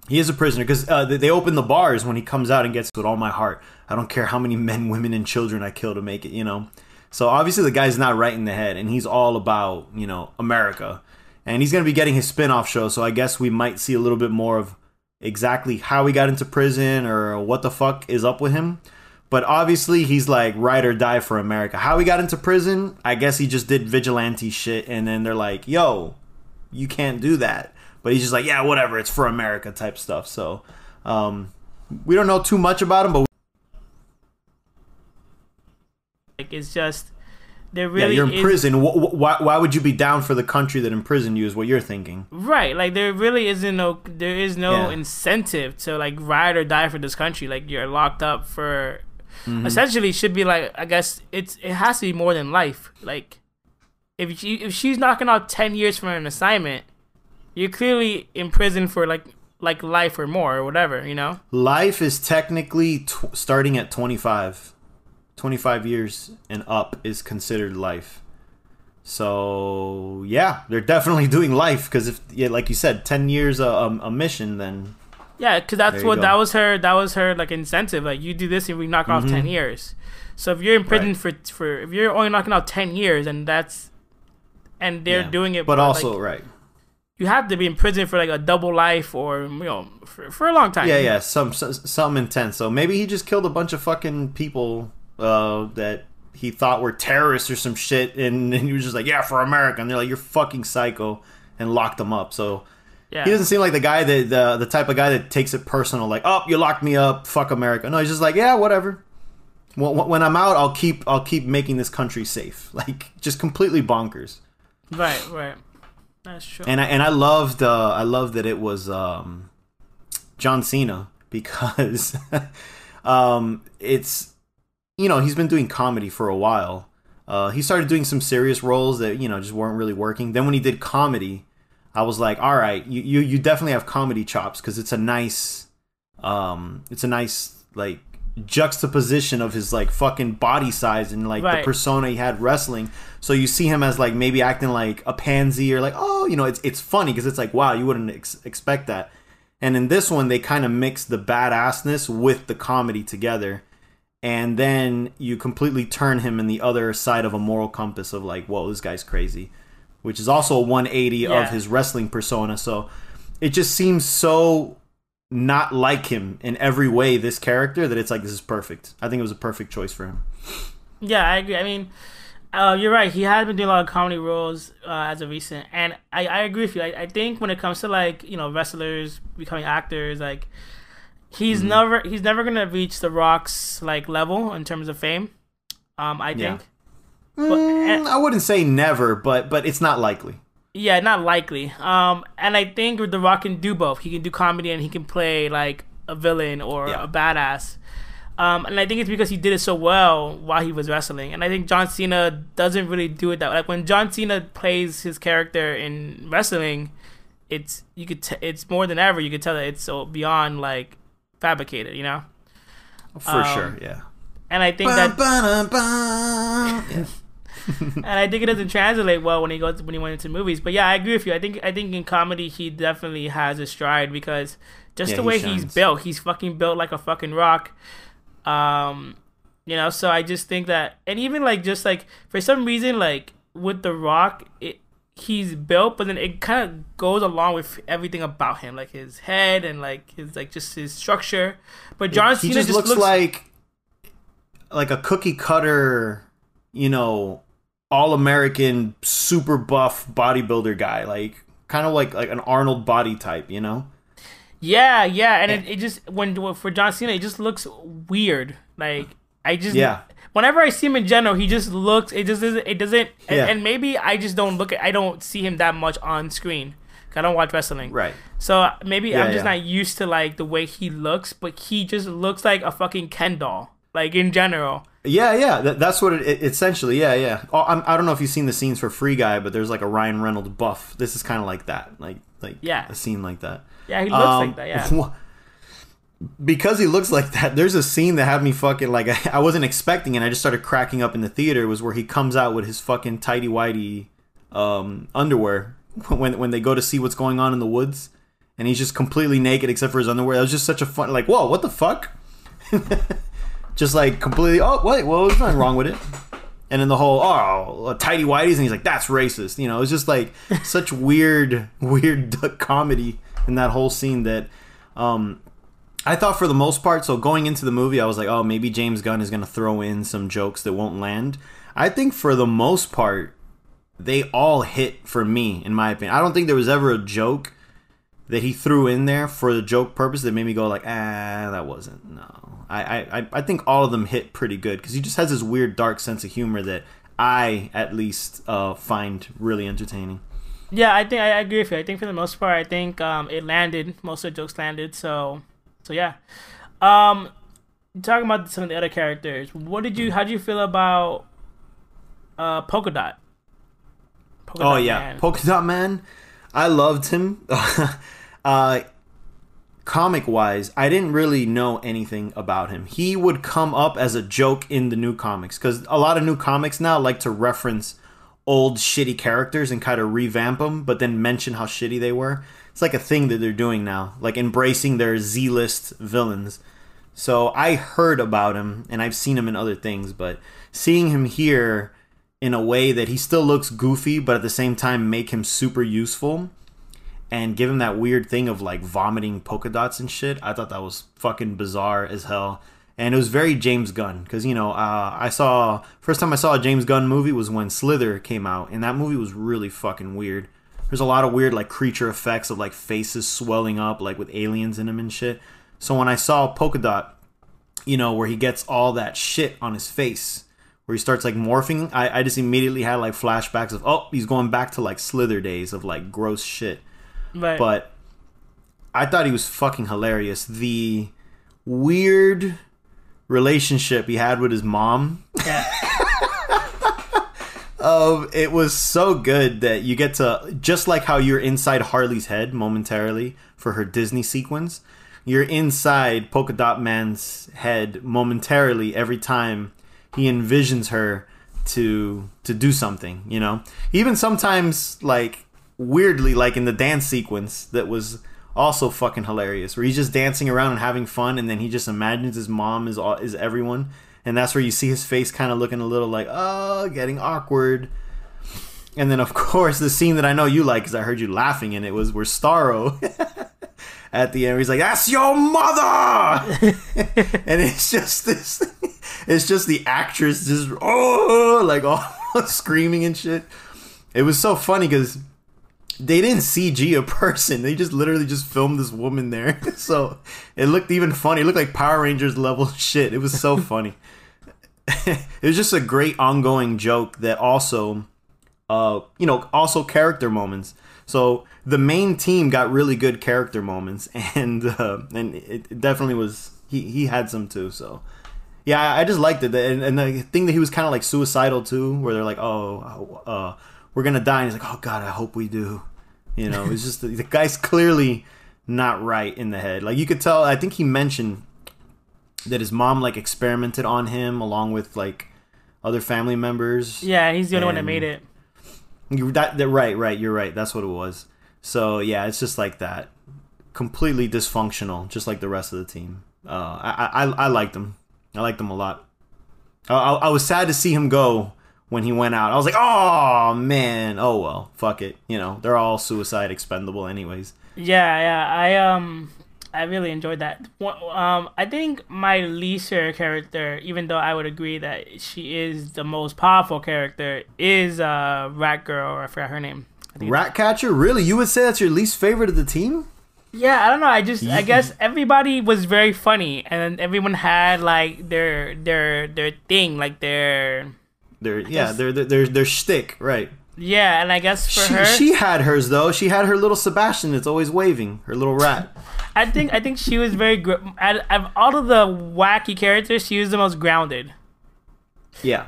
B: He is a prisoner because uh, they they open the bars when he comes out and gets with all my heart. I don't care how many men, women, and children I kill to make it. You know. So obviously the guy's not right in the head, and he's all about you know America, and he's gonna be getting his spin-off show. So I guess we might see a little bit more of exactly how he got into prison or what the fuck is up with him. But obviously he's like ride or die for America. How he got into prison? I guess he just did vigilante shit, and then they're like, "Yo, you can't do that." But he's just like, "Yeah, whatever. It's for America," type stuff. So um, we don't know too much about him, but
A: Like it's just there
B: yeah,
A: really
B: you're in
A: is,
B: prison. Wh- wh- why, why would you be down for the country that imprisoned you? Is what you're thinking.
A: right. Like there really isn't no there is no
B: Yeah.
A: incentive to like ride or die for this country. Like you're locked up for
B: Mm-hmm.
A: essentially should be like I guess it's it has to be more than life. Like if she if she's knocking out ten years for an assignment, you're clearly in prison for like like life or more or whatever. You know.
B: Life is technically starting at 25. 25 years and up is considered life. So yeah, they're definitely doing life because if yeah, like you said, 10 years a, a, a mission, then
A: Yeah, because that's what
B: go.
A: that was her. That was her like incentive. Like you do this and we knock off mm-hmm. ten years. So if you're in prison
B: Right.
A: for for if you're only knocking out ten years and that's and they're
B: yeah.
A: doing it,
B: But also
A: like,
B: right.
A: you have to be in prison for like a double life or you know for, for a long time.
B: Yeah, yeah, some some, some intense. So maybe he just killed a bunch of fucking people uh, that he thought were terrorists or some shit, and, and he was just like, "Yeah, for America." And they're like, "You're fucking psycho," and locked him up. So
A: Yeah.
B: he doesn't seem like the guy that the the type of guy that takes it personal, like, "Oh, you locked me up, fuck America." No, he's just like, "Yeah, whatever." When, when I'm out, I'll keep I'll keep making this country safe. Like just completely bonkers.
A: Right, right. That's true.
B: And I, and I loved uh, I loved that it was um, John Cena because um, it's you know he's been doing comedy for a while. Uh, he started doing some serious roles that you know just weren't really working. Then when he did comedy, I was like, all right, you you, you definitely have comedy chops because it's a nice um, it's a nice like juxtaposition of his like fucking body size and like
A: Right.
B: the persona he had wrestling. So you see him as like maybe acting like a pansy or like oh you know it's it's funny because it's like wow you wouldn't ex- expect that. And in this one they kind of mix the badassness with the comedy together. And then you completely turn him in the other side of a moral compass of like, whoa, this guy's crazy, which is also a 180
A: Yeah.
B: of his wrestling persona. So it just seems so not like him in every way this character that it's like this is perfect i think it was a perfect choice for him
A: Yeah, I agree. I mean, uh, you're right. He has been doing a lot of comedy roles uh, as of recent, and I, I agree with you. I, I think when it comes to like you know wrestlers becoming actors, like he's
B: Mm-hmm.
A: never he's never gonna reach the Rock's like level in terms of fame. Um, I
B: Yeah.
A: think. But, and-
B: Mm, i wouldn't say never but but it's not likely
A: yeah, not likely. Um, and I think The Rock can do both. He can do comedy and he can play like a villain or
B: Yeah.
A: a badass. Um, and I think it's because he did it so well while he was wrestling. And I think John Cena doesn't really do it that way. like when John Cena plays his character in wrestling, it's you could t- it's more than ever you could tell that it's so beyond like fabricated, you know.
B: for
A: Um,
B: sure yeah
A: And I think that
B: Yeah.
A: and I think it doesn't translate well when he goes when he went into movies. But yeah, I agree with you. I think I think in comedy he definitely has a stride because just
B: Yeah,
A: the
B: he
A: way he's built, he's fucking built like a fucking rock. Um, you know, so I just think that, and even like just like for some reason, like with the Rock, it he's built, but then it kind of goes along with everything about him, like his head and like his like just his structure. But John
B: he
A: Cena
B: just,
A: just,
B: looks, like like a cookie cutter you know all american super buff bodybuilder guy like kind of like like an arnold body type you know
A: Yeah, yeah, and it, eh. it just when for John Cena, it just looks weird. Like I just
B: Yeah.
A: Whenever I see him in general, he just looks. It just doesn't. It doesn't. And,
B: Yeah.
A: and maybe I just don't look at. I don't see him that much on screen. I don't watch wrestling.
B: right
A: So maybe
B: Yeah,
A: I'm just
B: yeah.
A: not used to like the way he looks, but he just looks like a fucking Ken doll. Like in general.
B: Yeah yeah that, that's what it, it essentially yeah yeah oh, I'm, i don't know if you've seen the scenes for free guy but there's like a ryan reynolds buff this is kind of like that like like
A: Yeah.
B: a scene like that
A: Yeah, he looks
B: Um,
A: like that. Yeah.
B: because he looks like that there's a scene that had me fucking like i wasn't expecting and i just started cracking up in the theater was where he comes out with his fucking tidy whitey um underwear when when they go to see what's going on in the woods and he's just completely naked except for his underwear that was just such a fun like whoa what the fuck just like completely oh wait well there's nothing wrong with it and then the whole oh tidy whities and he's like that's racist you know it's just like such weird weird comedy in that whole scene that um I thought for the most part, so going into the movie, I was like, oh, maybe James Gunn is going to throw in some jokes that won't land. I think for the most part, they all hit for me, in my opinion. I don't think there was ever a joke that he threw in there for the joke purpose that made me go like, ah, that wasn't. No, I I, I think all of them hit pretty good because he just has this weird, dark sense of humor that I at least uh, find really entertaining.
A: Yeah, I think I agree with you. I think for the most part, I think um, it landed. Most of the jokes landed. So, so yeah. Um, talking about some of the other characters, what did you? How did you feel about uh, Polka Dot? Polka
B: Oh
A: Dot
B: yeah,
A: Man.
B: Polka Dot Man. I loved him. uh, comic wise, I didn't really know anything about him. He would come up as a joke in the new comics because a lot of new comics now like to reference old shitty characters and kind of revamp them, but then mention how shitty they were. It's like a thing that they're doing now, like embracing their Z list villains. So I heard about him and I've seen him in other things, but seeing him here in a way that he still looks goofy, but at the same time make him super useful and give him that weird thing of like vomiting polka dots and shit, I thought that was fucking bizarre as hell. and it was very James Gunn because you know uh, I saw first time I saw a James Gunn movie was when Slither came out, and that movie was really fucking weird. There's a lot of weird like creature effects of like faces swelling up like with aliens in them and shit. So when I saw Polka Dot, you know where he gets all that shit on his face, where he starts like morphing, I, I just immediately had like flashbacks of oh he's going back to like Slither days of like gross shit.
A: But,
B: But I thought he was fucking hilarious. The weird relationship he had with his mom.
A: yeah,
B: Um, it was so good that you get to just like how you're inside Harley's head momentarily for her Disney sequence. You're inside Polka Dot Man's head momentarily every time he envisions her to to do something. You know, even sometimes like weirdly, like in the dance sequence that was also fucking hilarious, where he's just dancing around and having fun, and then he just imagines his mom is all, is everyone, and that's where you see his face kind of looking a little like oh, getting awkward. And then, of course, the scene that I know you like, because I heard you laughing, and it was where Starro at the end, he's like, "That's your mother," and it's just this, it's just the actress just oh, like all screaming and shit. It was so funny because they didn't CG a person; they just literally just filmed this woman there. so it looked even funny. It looked like Power Rangers level shit. It was so funny. it was just a great ongoing joke that also uh, you know, also character moments. So the main team got really good character moments, and uh, and it, it definitely was he he had some too. So yeah, I just liked it, and, and the thing that he was kind of like suicidal too, where they're like, oh, uh, we're gonna die, and he's like, oh god, I hope we do. You know, it's just the, the guy's clearly not right in the head. Like you could tell. I think he mentioned that his mom like experimented on him along with like other family members.
A: yeah, he's the only one that made it.
B: That, that right, right. You're right. That's what it was. So yeah, it's just like that, completely dysfunctional, just like the rest of the team. Uh, I, I I liked him. I liked him a lot. I, I, I was sad to see him go when he went out. I was like, oh man, oh well, fuck it. You know, they're all suicide expendable anyways.
A: Yeah, yeah. I um I really enjoyed that. Um I think my least favorite character, even though I would agree that she is the most powerful character, is uh Rat Girl, or I forgot her name. It's-
B: Ratcatcher, really? You would say that's your least favorite of the team?
A: Yeah, I don't know. I just I guess everybody was very funny and everyone had like their their their thing, like their
B: Their yeah,
A: guess-
B: their their their, their shtick, right?
A: yeah, and I guess for
B: She,
A: her
B: she had hers though. She had her little Sebastian that's always waving, her little rat.
A: I think I think she was very gr- out of all of the wacky characters, she was the most grounded.
B: Yeah.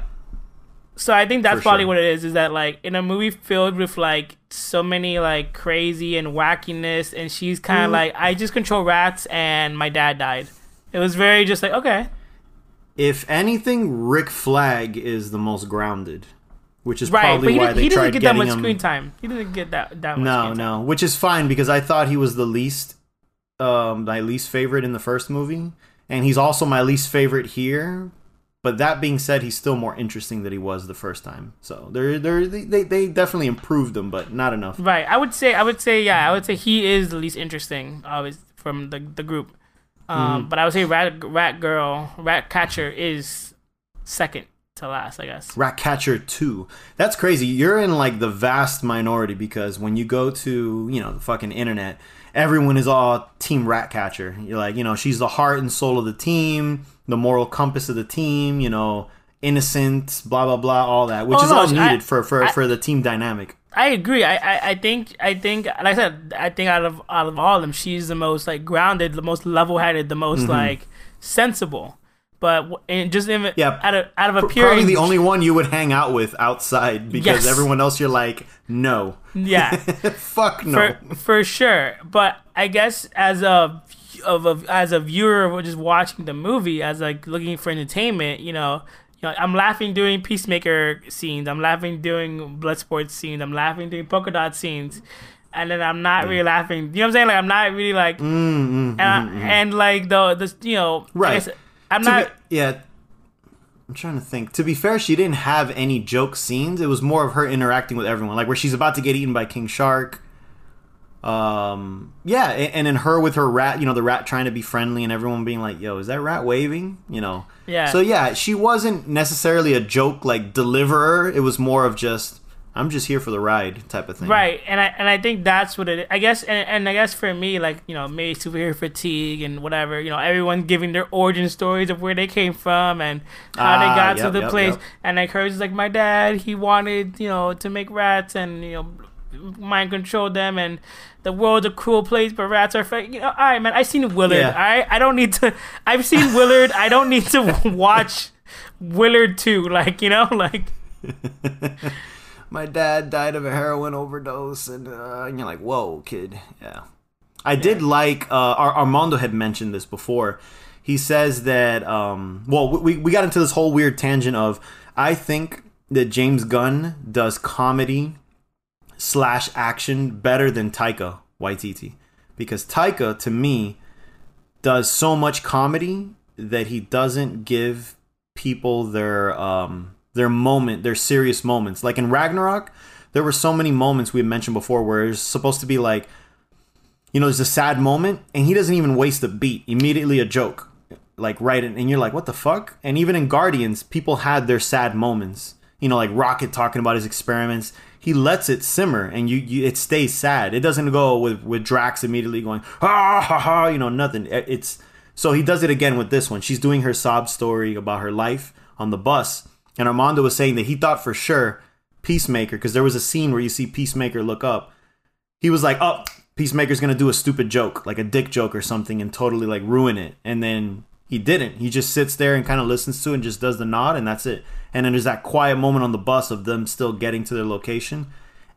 A: So I think that's
B: For
A: probably
B: sure.
A: what it is. Is that like in a movie filled with like so many like crazy and wackiness, and she's kind
B: Mm.
A: of like, I just control rats, and my dad died. It was very just like okay,
B: If anything, Rick Flag is the most grounded, which is
A: right? But
B: probably
A: he,
B: why
A: didn't,
B: they
A: he
B: tried
A: didn't get that much
B: him.
A: screen time. He didn't get that that much.
B: No,
A: screen time.
B: No, no, which is fine because I thought he was the least, um, my least favorite in the first movie, and he's also my least favorite here. But that being said, he's still more interesting than he was the first time. So they're, they're, they they definitely improved him, but not enough.
A: Right. I would say I would say yeah. I would say he is the least interesting, always from the the group. Um,
B: Mm-hmm.
A: but I would say Rat Rat Girl Rat Catcher is second to last, I guess.
B: Ratcatcher 2. That's crazy. You're in like the vast minority because when you go to, you know, the fucking internet, everyone is all team Ratcatcher. You're like, you know, she's the heart and soul of the team, the moral compass of the team, you know, innocent, blah blah blah, all that, which
A: Oh,
B: is
A: no,
B: all
A: I-
B: needed for for,
A: I-
B: for the team dynamic.
A: I agree. I, I, I think I think like I said, I think out of out of all of them, she's the most like grounded, the most level headed, the most mm-hmm. like sensible. But and just in.
B: Yeah,
A: out of out of appearing,
B: Probably the only one you would hang out with outside because
A: Yes.
B: everyone else you're like, no.
A: yeah.
B: Fuck no.
A: for for sure. But I guess as a of a as a viewer just watching the movie, as like looking for entertainment, you know, you know, I'm laughing during Peacemaker scenes. I'm laughing during Bloodsport scenes. I'm laughing during polka dot scenes. And then I'm not really laughing. You know what I'm saying? Like I'm not really like,
B: Mm, mm,
A: and, I, and like the the you know, I
B: Right.
A: guess I'm
B: To
A: not.
B: be- yeah. I'm trying to think. To be fair, she didn't have any joke scenes. It was more of her interacting with everyone, like where she's about to get eaten by King Shark. Um, yeah, and in her with her rat, you know, the rat trying to be friendly, and everyone being like, "Yo, is that rat waving?" You know.
A: Yeah.
B: So yeah, she wasn't necessarily a joke like deliverer. It was more of just, "I'm just here for the ride" type of thing.
A: Right, and I and I think that's what it. Is. I guess, and, and I guess for me, like you know, maybe superhero fatigue and whatever. You know, everyone giving their origin stories of where they came from and how they
B: Ah,
A: got to the
B: yep,
A: place.
B: yep.
A: And like hers is like my dad. He wanted you know to make rats and you know mind control them and the world's a cruel place but rats are fake you know all right man i've seen willard
B: Yeah.
A: all right i don't need to i've seen willard i don't need to watch willard 2 like you know like
B: My dad died of a heroin overdose, and, uh, and you're like, "Whoa, kid." Yeah. I did like uh, Ar- Armando had mentioned this before. He says that um, well, we we got into this whole weird tangent of I think that James Gunn does comedy slash action better than Taika Waititi because Taika to me does so much comedy that he doesn't give people their um their moment, their serious moments. Like in Ragnarok, there were so many moments we mentioned before where it's supposed to be like you know, there's a sad moment, and he doesn't even waste a beat. Immediately a joke, like right, in, and you're like, what the fuck? And even in Guardians, people had their sad moments. You know, like Rocket talking about his experiments. He lets it simmer, and you, you it stays sad. It doesn't go with with Drax immediately going ah ha ha. You know, nothing. It's so he does it again with this one. She's doing her sob story about her life on the bus, and Armando was saying that he thought for sure Peacemaker, because there was a scene where you see Peacemaker look up he was like, "Oh, Peacemaker's gonna do a stupid joke, like a dick joke or something, and totally like ruin it." And then he didn't. He just sits there and kind of listens to it and just does the nod, and that's it. And then there's that quiet moment on the bus of them still getting to their location,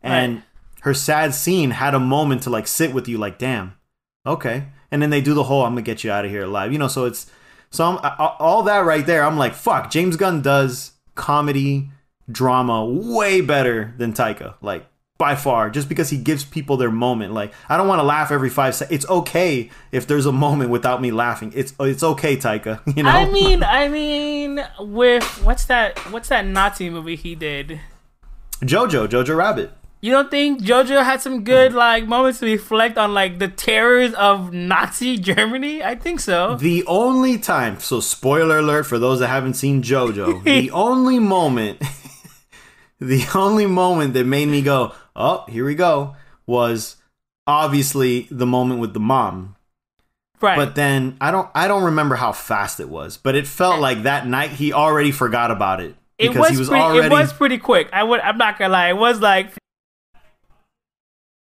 B: and
A: Right.
B: her sad scene had a moment to like sit with you, like, "Damn, okay." And then they do the whole "I'm gonna get you out of here alive," you know. So it's so I'm, I- all that right there. I'm like, "Fuck." James Gunn does comedy drama way better than Taika. Like by far, just because he gives people their moment. Like I don't want to laugh every five seconds. It's okay if there's a moment without me laughing. It's it's okay, Taika. You know.
A: I mean, I mean, with what's that? What's that Nazi movie he did?
B: Jojo, Jojo Rabbit.
A: You don't think JoJo had some good like moments to reflect on like the terrors of Nazi Germany? I think so.
B: The only time, so spoiler alert for those that haven't seen JoJo, the only moment, the only moment that made me go, oh, here we go, was obviously the moment with the mom.
A: Right.
B: But then I don't, I don't remember how fast it was, but it felt eh. like that night he already forgot about it
A: it
B: because
A: was,
B: he was
A: pretty,
B: already.
A: it was pretty quick. I would. I'm not gonna lie. It was like.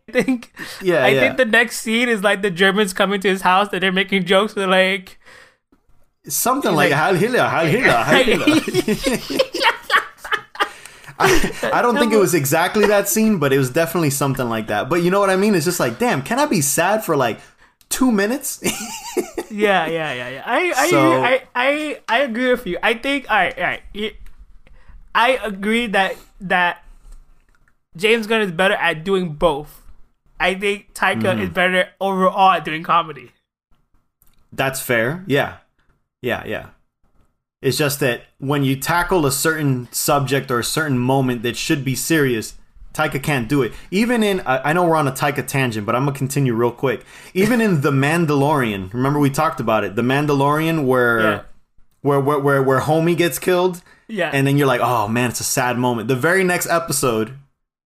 A: I think.
B: yeah,
A: I
B: yeah.
A: think the next scene is like the Germans coming to his house and they're making jokes. They're like,
B: Something like
A: like-
B: Heil Hitler, Heil Hitler, Heil Hitler. I, I don't think it was exactly that scene, but it was definitely something like that. But you know what I mean? It's just like, damn, can I be sad for like two minutes?
A: yeah, yeah, yeah, yeah. I, I,
B: So-
A: I, I, I agree with you. I think, all right, all right. I agree that that James Gunn is better at doing both. I think Taika
B: Mm-hmm.
A: is better overall at doing comedy.
B: That's fair. Yeah. Yeah, yeah. It's just that when you tackle a certain subject or a certain moment that should be serious, Taika can't do it. Even in, I know we're on a Taika tangent, but I'm gonna continue real quick. Even in The Mandalorian, remember we talked about it, The Mandalorian, where
A: Yeah.
B: where where where where homie gets killed,
A: Yeah.
B: and then you're like, oh man, it's a sad moment. The very next episode,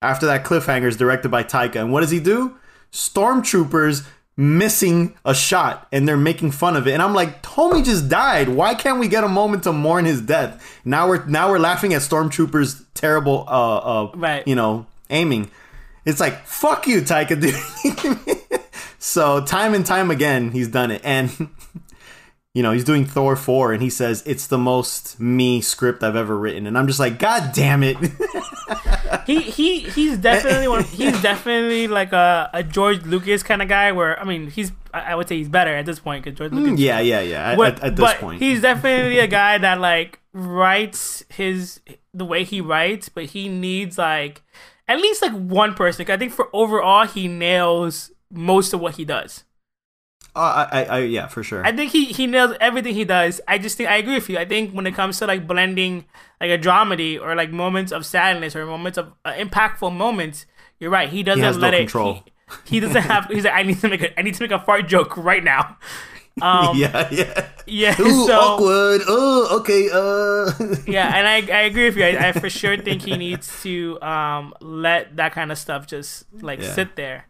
B: after that cliffhanger, is directed by Taika, and what does he do? Stormtroopers missing a shot, and they're making fun of it. And I'm like, homie just died. Why can't we get a moment to mourn his death? Now we're now we're laughing at Stormtroopers' terrible, uh, uh,
A: Right.
B: you know, aiming. It's like fuck you, Taika, dude. so time and time again, he's done it, and you know, he's doing Thor 4 and he says it's the most me script I've ever written. And I'm just like, God damn it.
A: he he he's definitely one. He's definitely like a, a George Lucas kind of guy. Where I mean, he's I would say he's better at this point because George mm, Lucas.
B: yeah, yeah, yeah. At,
A: But,
B: at, at this
A: but
B: point.
A: he's definitely a guy that like writes his the way he writes, but he needs like at least like one person. I think for overall, he nails most of what he does.
B: Uh, I, I, I, yeah, for sure.
A: I think he he nails everything he does. I just think I agree with you. I think when it comes to like blending like a dramedy or like moments of sadness or moments of uh, impactful moments, you're right. He doesn't
B: no
A: let it.
B: control.
A: he- he doesn't have. He's like, I need to make a I need to make a fart joke right now. Um,
B: yeah, yeah.
A: yeah.
B: Ooh,
A: so
B: awkward. Oh, okay. Uh.
A: yeah, and I, I agree with you. I, I for sure think he needs to um let that kind of stuff just like
B: Yeah.
A: sit there.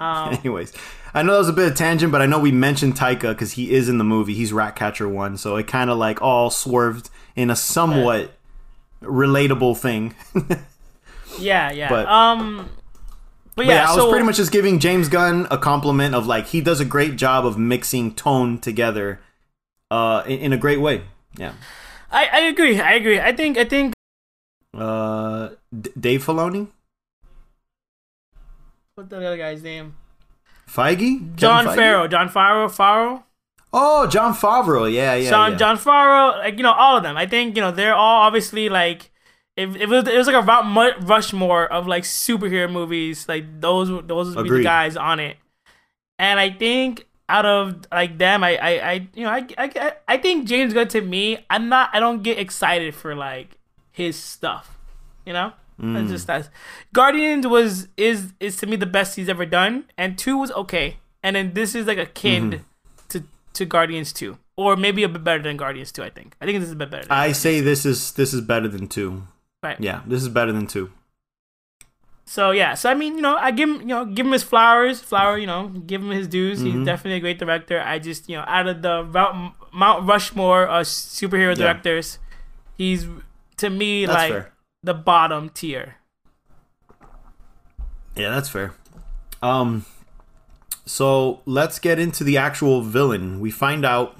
A: Um,
B: Anyways, I know that was a bit of tangent, but I know we mentioned Taika because he is in the movie. He's Ratcatcher one, so it kind of like all swerved in a somewhat relatable thing.
A: yeah, yeah.
B: But-
A: um, but
B: But
A: yeah,
B: yeah, I was pretty much just giving James Gunn a compliment of like he does a great job of mixing tone together, uh, in, in a great way. Yeah.
A: I, I agree. I agree. I think I think
B: Uh, D- Dave Filoni,
A: what's the other guy's name?
B: Feige,
A: John
B: Kevin Feige?
A: Farrow. John Farrow. Farrow.
B: Oh, John Favreau. Yeah, yeah,
A: John
B: yeah.
A: John Farrow. Like you know, all of them. I think you know they're all obviously like. If it was, it was like a Mount Mu- Rushmore of like superhero movies. Like those, those would be the guys on it. And I think out of like them, I, I, I you know, I, I, I think James Gunn to me, I'm not, I don't get excited for like his stuff. You know,
B: Mm.
A: that's just that Guardians was is is to me the best he's ever done, and two was okay, and then this is like akin
B: Mm-hmm.
A: to to Guardians two, or maybe a bit better than Guardians two. I think. I think this is a bit better. Than
B: I
A: Guardians.
B: say this is this is better than two.
A: Right.
B: Yeah, this is better than two.
A: So yeah, so I mean, you know, I give him, you know, give him his flowers, flower, you know, give him his dues.
B: Mm-hmm.
A: He's definitely a great director. I just, you know, out of the Mount, Mount Rushmore of superhero
B: Yeah.
A: directors, he's to me
B: That's
A: like
B: fair.
A: The bottom tier.
B: Yeah, that's fair. Um, so let's get into the actual villain. We find out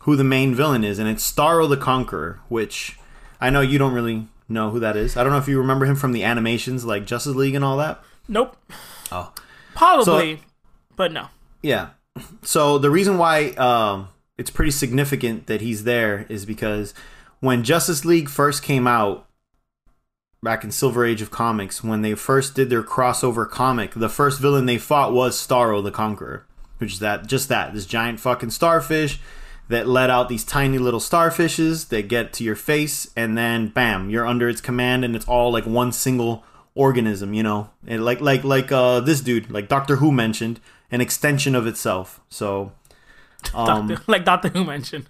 B: who the main villain is, and it's Starro the Conqueror, which I know you don't really know who that is. I don't know if you remember him from the animations like Justice League and all that.
A: Nope,
B: Oh,
A: probably, but no.
B: yeah. So the reason why um, it's pretty significant that he's there is because when Justice League first came out back in Silver Age of Comics, when they first did their crossover comic, the first villain they fought was Starro the Conqueror, which is that just that this giant fucking starfish that let out these tiny little starfishes that get to your face, and then bam, you're under its command, and it's all like one single organism, you know, and like like like uh this dude, like Doctor Who mentioned, an extension of itself. So, um,
A: Doctor, like Doctor Who mentioned.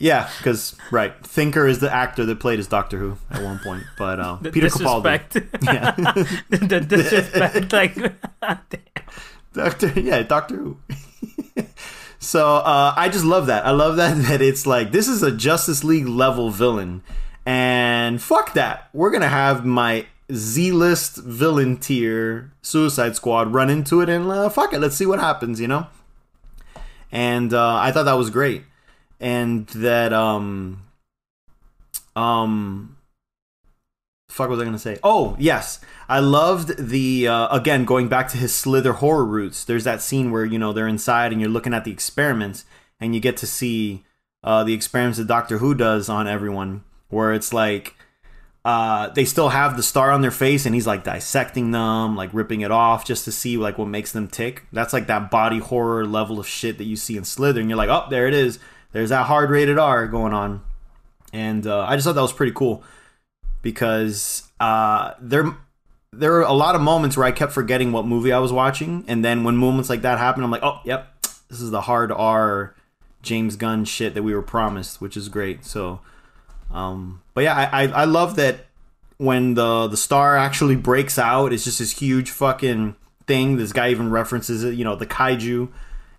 B: Yeah, because right, Thinker is the actor that played as Doctor Who at one point, but uh,
A: The
B: Peter Capaldi, yeah,
A: the disrespect. Like.
B: Doctor, yeah, Doctor Who. so uh, I just love that. I love that that it's like this is a Justice League level villain, and fuck that, we're gonna have my Z list villain tier Suicide Squad run into it, and uh, fuck it, let's see what happens, you know. And uh, I thought that was great, and that um um fuck was I gonna say? Oh yes, I loved the uh, again going back to his Slither horror roots. There's that scene where you know they're inside and you're looking at the experiments, and you get to see uh, the experiments that Doctor Who does on everyone, where it's like uh, they still have the star on their face, and he's like dissecting them, like ripping it off just to see like what makes them tick. That's like that body horror level of shit that you see in Slither, and you're like, oh, there it is. There's that hard rated R going on, and uh, I just thought that was pretty cool because uh, there there were a lot of moments where I kept forgetting what movie I was watching, and then when moments like that happen, I'm like, oh, yep, this is the hard R James Gunn shit that we were promised, which is great. So, um, but yeah, I, I I love that when the the star actually breaks out, it's just this huge fucking thing. This guy even references it, you know, the kaiju.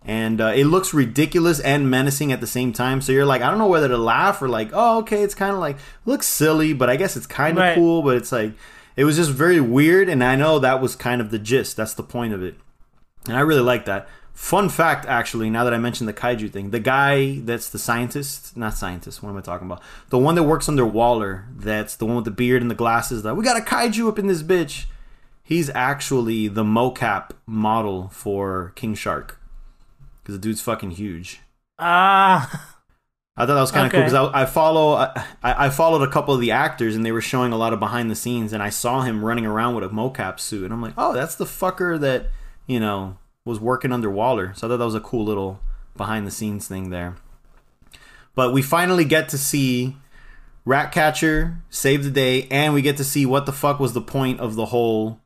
B: And uh, it looks ridiculous and menacing at the same time. So you're like, I don't know whether to laugh or like, oh, okay, it's kind of like looks silly, but I guess it's kind of
A: Right.
B: cool. But it's like, it was just very weird, and I know that was kind of the gist. That's the point of it, and I really like that. Fun fact, actually, now that I mentioned the kaiju thing, the guy that's the scientist, not scientist, what am I talking about? The one that works under Waller, that's the one with the beard and the glasses, that we got a kaiju up in this bitch. He's actually the mocap model for King Shark. Because the dude's fucking huge.
A: Ah,
B: I thought that was kind of cool because I, I follow I, I followed a couple of the actors and they were showing a lot of behind the scenes and I saw him running around with a mocap suit and I'm like, oh, that's the fucker that you know was working under Waller. So I thought that was a cool little behind the scenes thing there. But we finally get to see Ratcatcher save the day and we get to see what the fuck was the point of the whole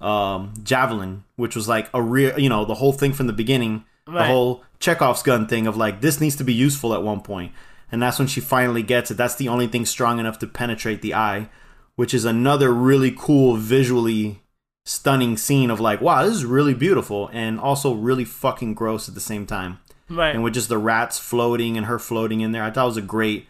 B: um, javelin, which was like a real, you know, the whole thing from the beginning, the whole Chekhov's gun thing of like this needs to be useful at one point, and that's when she finally gets it. That's the only thing strong enough to penetrate the eye, which is another really cool visually stunning scene of like, wow, this is really beautiful and also really fucking gross at the same time
A: Right.
B: and with just the rats floating and her floating in there. I thought it was a great,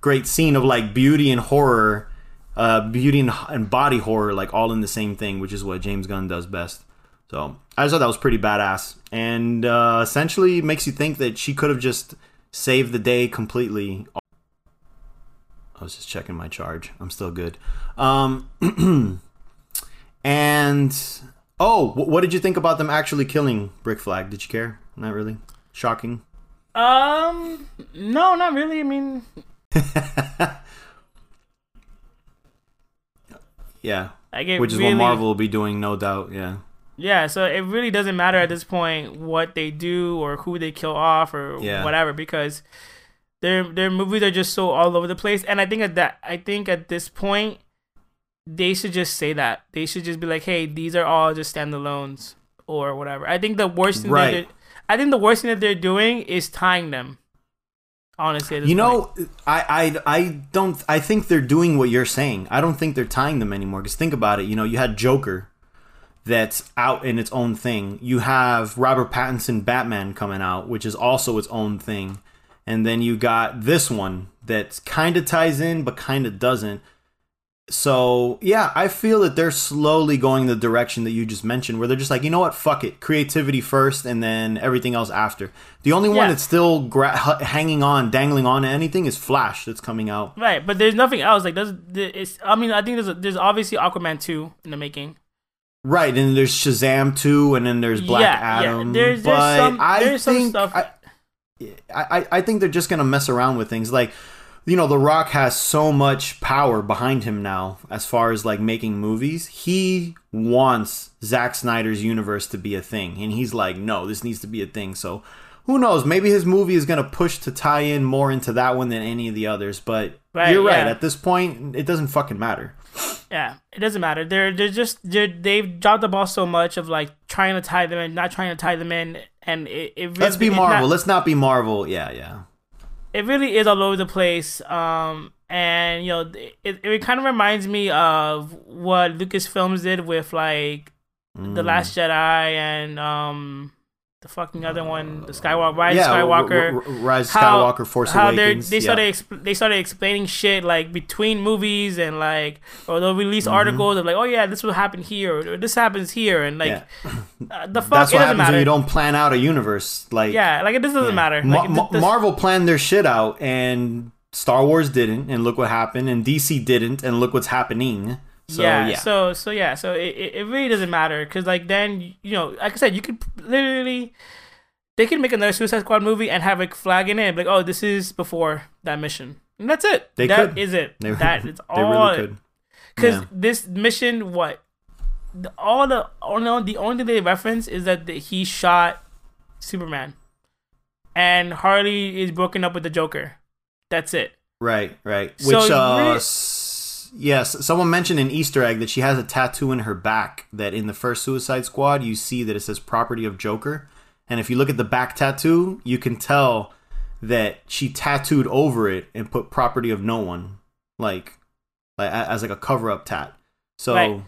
B: great scene of like beauty and horror, uh, beauty and, and body horror, like all in the same thing, which is what James Gunn does best. So I just thought that was pretty badass, and uh, essentially makes you think that she could have just saved the day completely. I was just checking my charge. I'm still good. Um, and oh, what did you think about them actually killing Rick Flag? Did you care? Not really. Shocking.
A: Um, no, not really. I mean,
B: Yeah.
A: I get
B: Which is
A: really,
B: what Marvel will be doing, no doubt. Yeah.
A: Yeah, so it really doesn't matter at this point what they do or who they kill off or
B: Yeah.
A: whatever because their their movies are just so all over the place. And I think at that I think at this point they should just say that. They should just be like, "Hey, these are all just standalones or whatever." I think the worst thing
B: Right.
A: that they're- I think the worst thing that they're doing is tying them. Honestly,
B: You
A: point.
B: know, I, I I don't I think they're doing what you're saying. I don't think they're tying them anymore. Because think about it. You know, you had Joker, that's out in its own thing. You have Robert Pattinson Batman coming out, which is also its own thing, and then you got this one that kind of ties in but kind of doesn't. So yeah, I feel that they're slowly going the direction that you just mentioned, where they're just like, you know what, fuck it, creativity first, and then everything else after. The only one that's still gra- hanging on, dangling on to anything is Flash that's coming out.
A: Right, but there's nothing else. Like, there's, there- it's. I mean, I think there's a, there's obviously Aquaman two in the making.
B: Right, and there's Shazam too, and then there's Black
A: Yeah, yeah.
B: Adam.
A: There's- there's
B: but
A: some-
B: I
A: there's some
B: think
A: stuff-
B: I, I, I think they're just gonna mess around with things. Like, you know, The Rock has so much power behind him now, as far as like making movies. He wants Zack Snyder's universe to be a thing, and he's like, no, this needs to be a thing. So. Who knows? Maybe his movie is gonna push to tie in more into that one than any of the others. But
A: Right,
B: you're right.
A: yeah.
B: At this point, it doesn't fucking matter.
A: Yeah, it doesn't matter. They're they're just they're, they've dropped the ball so much of like trying to tie them in, not trying to tie them in, and it, it really,
B: Let's be Marvel.
A: not-
B: Let's not be Marvel. Yeah, yeah.
A: it really is all over the place. Um, and you know, it it kind of reminds me of what Lucasfilms did with like the
B: Mm.
A: Last Jedi and um the fucking other one, the Skywalker, Rise
B: yeah,
A: Skywalker.
B: R- R- Rise
A: how-
B: Skywalker, Force
A: how
B: Awakens.
A: they
B: yeah.
A: started exp- they started explaining shit like between movies and like or they'll release
B: Mm-hmm.
A: articles of like oh yeah this will happen here or this happens here and like
B: Yeah.
A: uh, the fuck
B: That's
A: it
B: what
A: doesn't
B: happens
A: matter
B: when you don't plan out a universe. Like,
A: yeah like it this doesn't matter like,
B: Ma-
A: this-
B: Marvel planned their shit out, and Star Wars didn't, and look what happened. And DC didn't, and look what's happening. So
A: yeah,
B: yeah,
A: so so yeah so it, it really doesn't matter because like then you know like I said you could literally they could make another Suicide Squad movie and have a flag in it like oh this is before that mission and that's it
B: They
A: That
B: could.
A: is it
B: they,
A: that is
B: they
A: all
B: really
A: it-
B: could.
A: Because
B: Yeah.
A: this mission, what the, all the only the only thing they reference is that the, he shot Superman, and Harley is broken up with the Joker. That's it.
B: Right, right.
A: So
B: Which, uh,
A: really-
B: yes, someone mentioned an Easter egg that she has a tattoo in her back. That in the first Suicide Squad, you see that it says "Property of Joker," and if you look at the back tattoo, you can tell that she tattooed over it and put "Property of No One," like, like as like a cover up tat. So.
A: Right.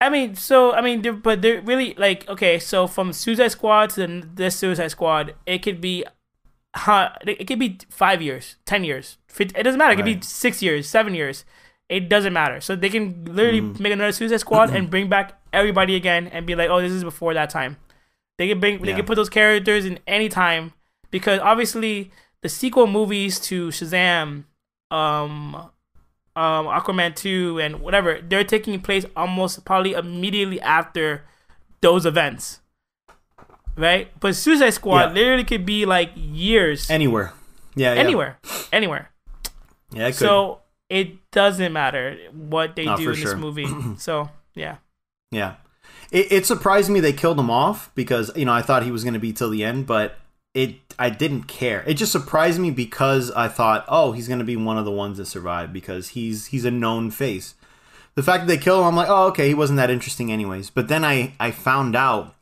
A: I mean, so I mean, they're, but they're really like okay. So from Suicide Squad to the, this Suicide Squad, it could be, huh, it could be five years, ten years. Fif- It doesn't matter. It could be six years, seven years. It doesn't matter. So they can literally
B: Mm.
A: make another Suicide Squad and bring back everybody again and be like, oh, this is before that time. They can bring, they can put those characters in any time because obviously the sequel movies to Shazam, um, um, Aquaman 2 and whatever, they're taking place almost probably immediately after those events. Right? But Suicide Squad
B: Yeah.
A: literally could be like years.
B: anywhere. Yeah, yeah.
A: anywhere. Anywhere.
B: Yeah, it could.
A: So it doesn't matter what they
B: No,
A: do in this movie. so yeah.
B: Yeah. It, it surprised me they killed him off because, you know, I thought he was going to be till the end, but it I didn't care. It just surprised me because I thought, "Oh, he's going to be one of the ones that survive because he's he's a known face." the fact that they kill him, I'm like, oh, okay, he wasn't that interesting, anyways. But then I I found out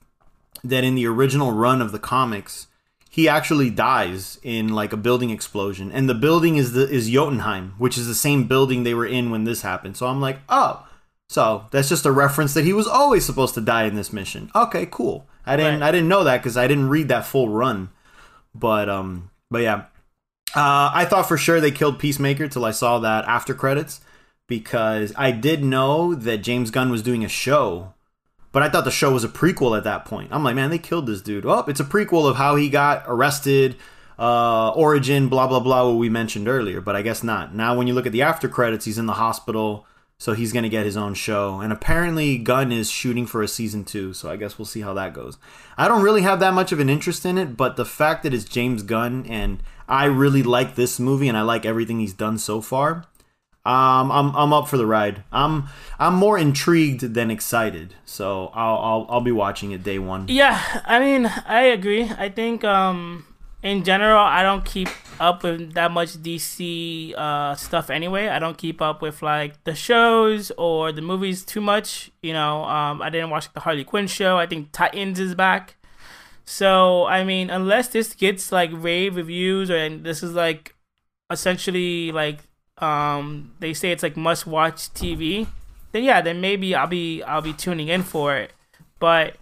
B: that in the original run of the comics, he actually dies in like a building explosion, and the building is the is Jotunheim, which is the same building they were in when this happened. So I'm like, oh, so that's just a reference that he was always supposed to die in this mission. Okay, cool. I didn't
A: Right.
B: I didn't know that because I didn't read that full run, but um, but yeah, uh, I thought for sure they killed Peacemaker till I saw that after credits because I did know that James Gunn was doing a show, but I thought the show was a prequel at that point. I'm like, man, they killed this dude. Oh, it's a prequel of how he got arrested, uh, origin, blah blah blah, what we mentioned earlier. But I guess not. Now, when you look at the after credits, he's in the hospital. So he's gonna get his own show, and apparently Gunn is shooting for a season two. So I guess we'll see how that goes. I don't really have that much of an interest in it, but the fact that it's James Gunn and I really like this movie and I like everything he's done so far. Um, I'm I'm up for the ride. I'm I'm more intrigued than excited. So I'll I'll, I'll be watching it day one.
A: Yeah, I mean, I agree. I think um in general, I don't keep up with that much DC uh stuff anyway. I don't keep up with like the shows or the movies too much. You know, um I didn't watch the Harley Quinn show. I think Titans is back. So, I mean, unless this gets like rave reviews or and this is like essentially like um they say it's like must watch TV, then yeah, then maybe I'll be I'll be tuning in for it. But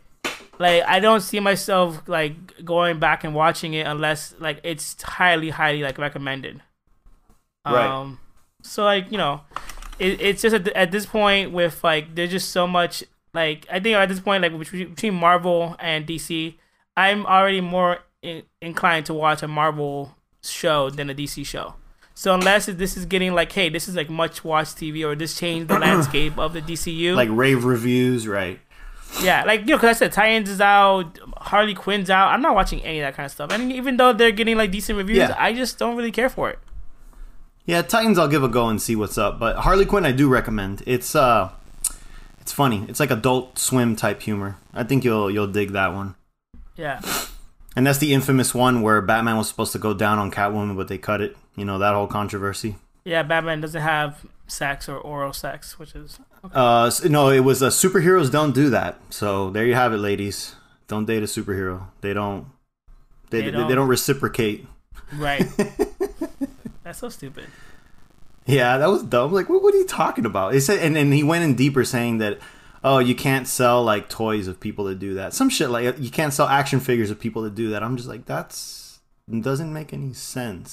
A: like I don't see myself like going back and watching it unless like it's highly highly like recommended.
B: Right.
A: Um so like, you know, it, it's just at, at this point with like there's just so much like I think at this point like between, between Marvel and DC, I'm already more in, inclined to watch a Marvel show than a DC show. So unless this is getting like, hey, this is like much watched TV or this changed the landscape of the DCU,
B: Like rave reviews, right?
A: yeah, like you know, because I said Titans is out, Harley Quinn's out. I'm not watching any of that kind of stuff. And even though they're getting like decent reviews,
B: Yeah.
A: I just don't really care for it.
B: Yeah, Titans I'll give a go and see what's up. But Harley Quinn I do recommend. It's uh it's funny. It's like adult swim type humor. I think you'll you'll dig that one.
A: Yeah,
B: And that's the infamous one where Batman was supposed to go down on Catwoman but they cut it. You know, that whole controversy.
A: yeah. Batman doesn't have sex or oral sex, which is
B: Uh s- no, it was uh, superheroes don't do that. So there you have it ladies. Don't date a superhero. They don't they,
A: They
B: they,
A: don't.
B: they don't reciprocate.
A: right. That's so stupid.
B: Yeah, that was dumb. Like, what, what are you talking about? It said, and then he went in deeper, saying that, oh, you can't sell like toys of people that do that. Some shit like you can't sell action figures of people that do that. I'm just like, that's doesn't make any sense.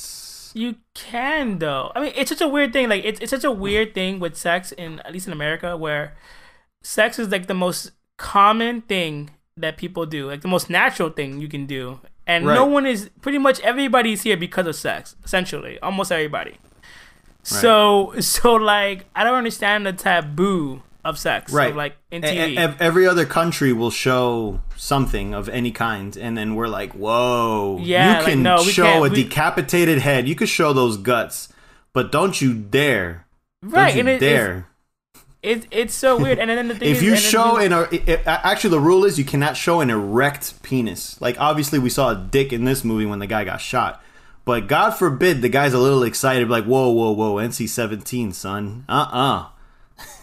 A: You can though. I mean, it's such a weird thing. Like it's it's such a weird thing with sex in at least in America where sex is like the most common thing that people do, like the most natural thing you can do. And no one is pretty much everybody's here because of sex, essentially. Almost everybody. Right. So so like I don't understand the taboo of sex.
B: Right.
A: Of, like in TV.
B: e- ev- every other country will show something of any kind, and then we're like, whoa,
A: Yeah,
B: you
A: like,
B: can
A: no,
B: show a
A: we-
B: decapitated head. You could show those guts, but don't you dare,
A: right.
B: don't you
A: and it,
B: dare.
A: It's, it, it's so weird. And then the thing is.
B: if
A: is,
B: you show
A: you-
B: an er- i- i- actually the rule is you cannot show an erect penis like obviously we saw a dick in this movie when the guy got shot but god forbid the guy's a little excited like whoa whoa whoa nc-17 son uh-uh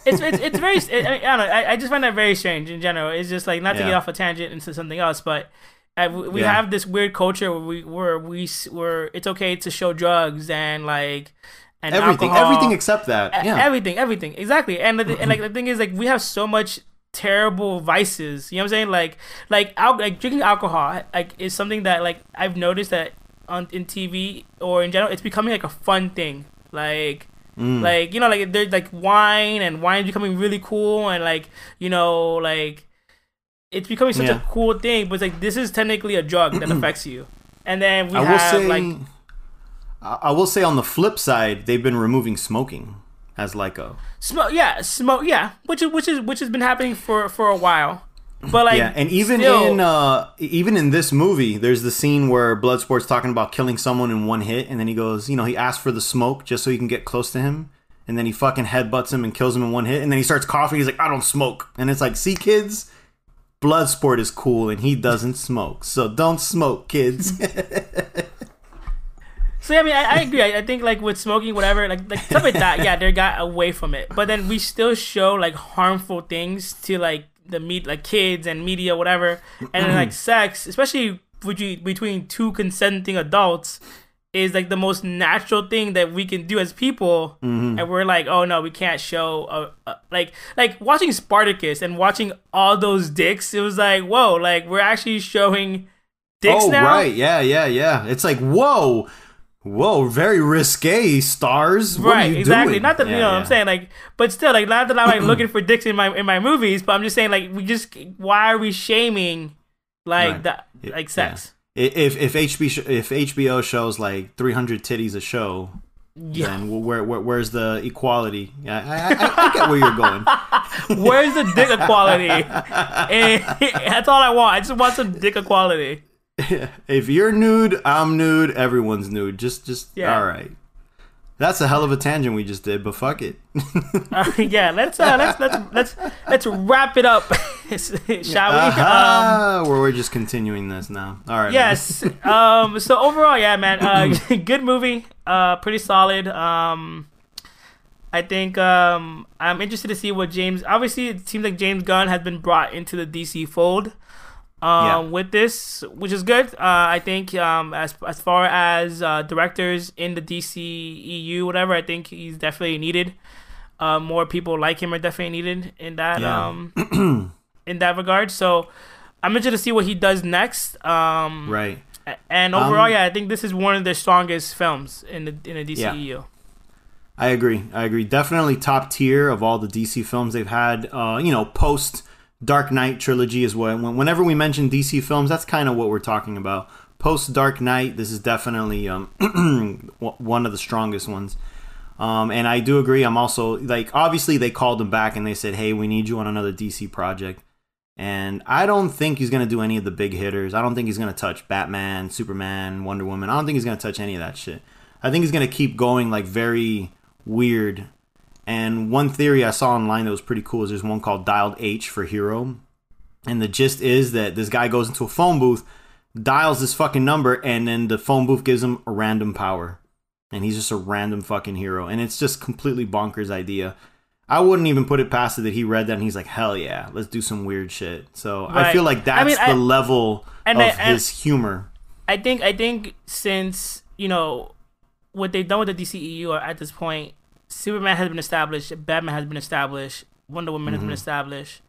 A: it's it's, it's very I, I don't know I, I just find that very strange in general. It's just like not to get off a tangent into something else but uh, we, we
B: Yeah.
A: have this weird culture where we where we where it's okay to show drugs and like and
B: everything
A: alcohol,
B: everything except that yeah.
A: everything everything exactly. And the, and like the thing is like we have so much terrible vices you know what i'm saying? Like like al- like drinking alcohol like is something that like i've noticed that on in tv or in general it's becoming like a fun thing. Like
B: Mm.
A: like you know like there's like wine and wine's becoming really cool and like you know like it's becoming such
B: Yeah.
A: a cool thing but it's like this is technically a drug that affects you and then we
B: i
A: have
B: say
A: like
B: I I will say on the flip side they've been removing smoking as like a
A: smoke yeah smoke yeah which is which is which has been happening for for a while but like
B: yeah, and even
A: still-
B: in uh, even in this movie, there's the scene where Bloodsport's talking about killing someone in one hit, and then he goes, you know, he asks for the smoke just so he can get close to him, and then he fucking headbutts him and kills him in one hit, and then he starts coughing. He's like, I don't smoke, and it's like, see, kids, Bloodsport is cool, and he doesn't smoke, so don't smoke, kids.
A: So yeah, I mean, I, I agree. I, I think like with smoking, whatever, like like stuff like that. Yeah, they got away from it, but then we still show like harmful things to like the meat, like kids and media, whatever, and then like sex, especially between between two consenting adults, is like the most natural thing that we can do as people, and we're like, oh no, we can't show uh uh like like watching Spartacus and watching all those dicks. It was like, whoa, like we're actually showing dicks
B: oh
A: now.
B: right, yeah, yeah, yeah. It's like whoa, whoa, very risque. Stars, what are
A: right
B: you
A: exactly
B: doing?
A: not that you
B: Yeah,
A: know what i'm saying like but still like not that i'm like looking for dicks in my in my movies but i'm just saying like we just why are we shaming like
B: Right.
A: that like sex
B: I- If if HB sh- if HBO shows like 300 titties a show,
A: yeah,
B: then where, where where's the equality? Yeah, I, I, I get where you're going.
A: where's the dick equality and eh, that's all i want i just want some dick equality
B: if you're nude, I'm nude. Everyone's nude. Just just
A: Yeah.
B: all right. That's a hell of a tangent we just did, but fuck it.
A: Uh, yeah let's uh let's let's let's let's wrap it up shall we um,
B: Aha, where we're just continuing this now. All right.
A: yes um so overall yeah man uh good movie uh pretty solid um i think um i'm interested to see what james obviously it seems like james gunn has been brought into the dc fold um
B: Yeah.
A: with this which is good uh i think um as as far as uh directors in the dc eu whatever i think he's definitely needed uh more people like him are definitely needed in that
B: Yeah.
A: um in that regard so i'm interested to see what he does next um
B: Right.
A: And overall,
B: Um,
A: yeah, I think this is one of the strongest films in the in the DC
B: Yeah.
A: DCEU.
B: I agree. I agree. Definitely top tier of all the DC films they've had. Uh, you know, post Dark Knight trilogy is what. Whenever we mention DC films, that's kind of what we're talking about. Post Dark Knight, this is definitely um, one of the strongest ones. Um, and I do agree. I'm also like, obviously, they called him back and they said, "Hey, we need you on another DC project." And I don't think he's gonna do any of the big hitters. I don't think he's gonna touch Batman, Superman, Wonder Woman. I don't think he's gonna touch any of that shit. I think he's gonna keep going like very weird. And one theory I saw online that was pretty cool is there's one called Dialed H for Hero. And the gist is that this guy goes into a phone booth, dials this fucking number, and then the phone booth gives him a random power. And he's just a random fucking hero. And it's just completely bonkers idea. I wouldn't even put it past it that he read that and he's like, hell yeah, let's do some weird shit. So I feel like that's
A: I mean,
B: the
A: I-
B: level
A: and
B: of
A: I-
B: his humor.
A: I think I think since you know what they've done with the DCEU are at this point, Superman has been established, Batman has been established, Wonder Woman has been established,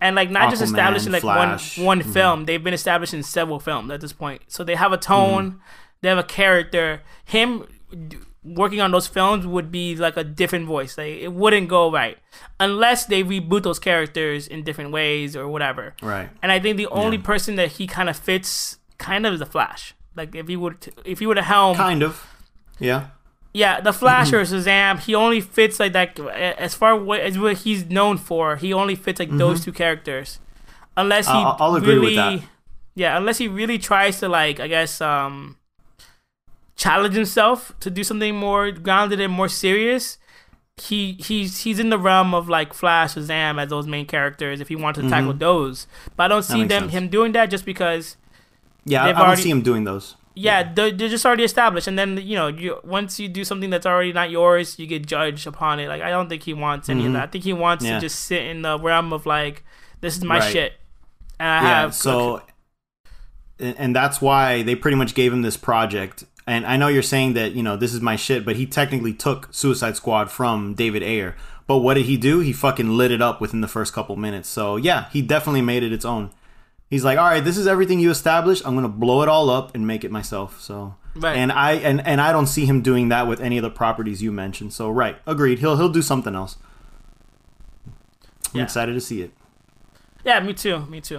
A: and like not just
B: Mm-hmm.
A: Established in like
B: Flash.
A: one one
B: Mhm.
A: film. They've been established in several films at this point. So they have a tone,
B: Mm-hmm.
A: they have a character. Him d- working on those films would be like a different voice. Like it wouldn't go right unless they reboot those characters in different ways or whatever.
B: Right.
A: And I think the only
B: Yeah.
A: person that he kind of fits, kind of, is the Flash. Like if he would, if he would have helm,
B: Kind of. Yeah.
A: Yeah, the Flash mm-hmm. or Shazam, he only fits like that. As far as what he's known for, he only fits like those mm-hmm. two characters, unless he
B: I'll- I'll agree with
A: really,
B: that.
A: yeah, unless he really tries to like, I guess, um, challenge himself to do something more grounded and more serious. He he's he's in the realm of like Flash, Shazam as those main characters. If he wants to tackle mm-hmm. those, but I don't see them
B: sense.
A: him doing that just because
B: Yeah, I, I don't
A: already-
B: see him doing those.
A: Yeah, they're, they're just already established, and then you know, you once you do something that's already not yours, you get judged upon it. Like I don't think he wants any of that. I think he wants
B: Mm-hmm. Yeah.
A: to just sit in the realm of like, this is my
B: Right.
A: shit, and I
B: Yeah,
A: have
B: so and that's why they pretty much gave him this project. And I know you're saying that, you know, this is my shit, but he technically took Suicide Squad from David Ayer. But what did he do? He fucking lit it up within the first couple minutes. So, yeah, he definitely made it its own. He's like, "All right, this is everything you established. I'm going to blow it all up and make it myself." So,
A: Right.
B: and I and and I don't see him doing that with any of the properties you mentioned. So, right, agreed. He'll he'll do something else. I'm
A: Yeah.
B: excited to see it.
A: Yeah, me too. Me too.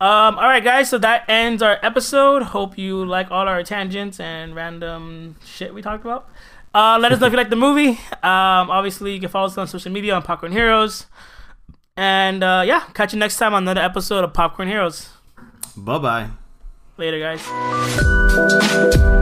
A: Um, all right, guys. So that ends our episode. Hope you like all our tangents and random shit we talked about. Uh, let us know if you like the movie. Um, obviously, you can follow us on social media on Popcorn Heroes. And uh, yeah, catch you next time on another episode of Popcorn Heroes.
B: Bye bye.
A: Later, guys.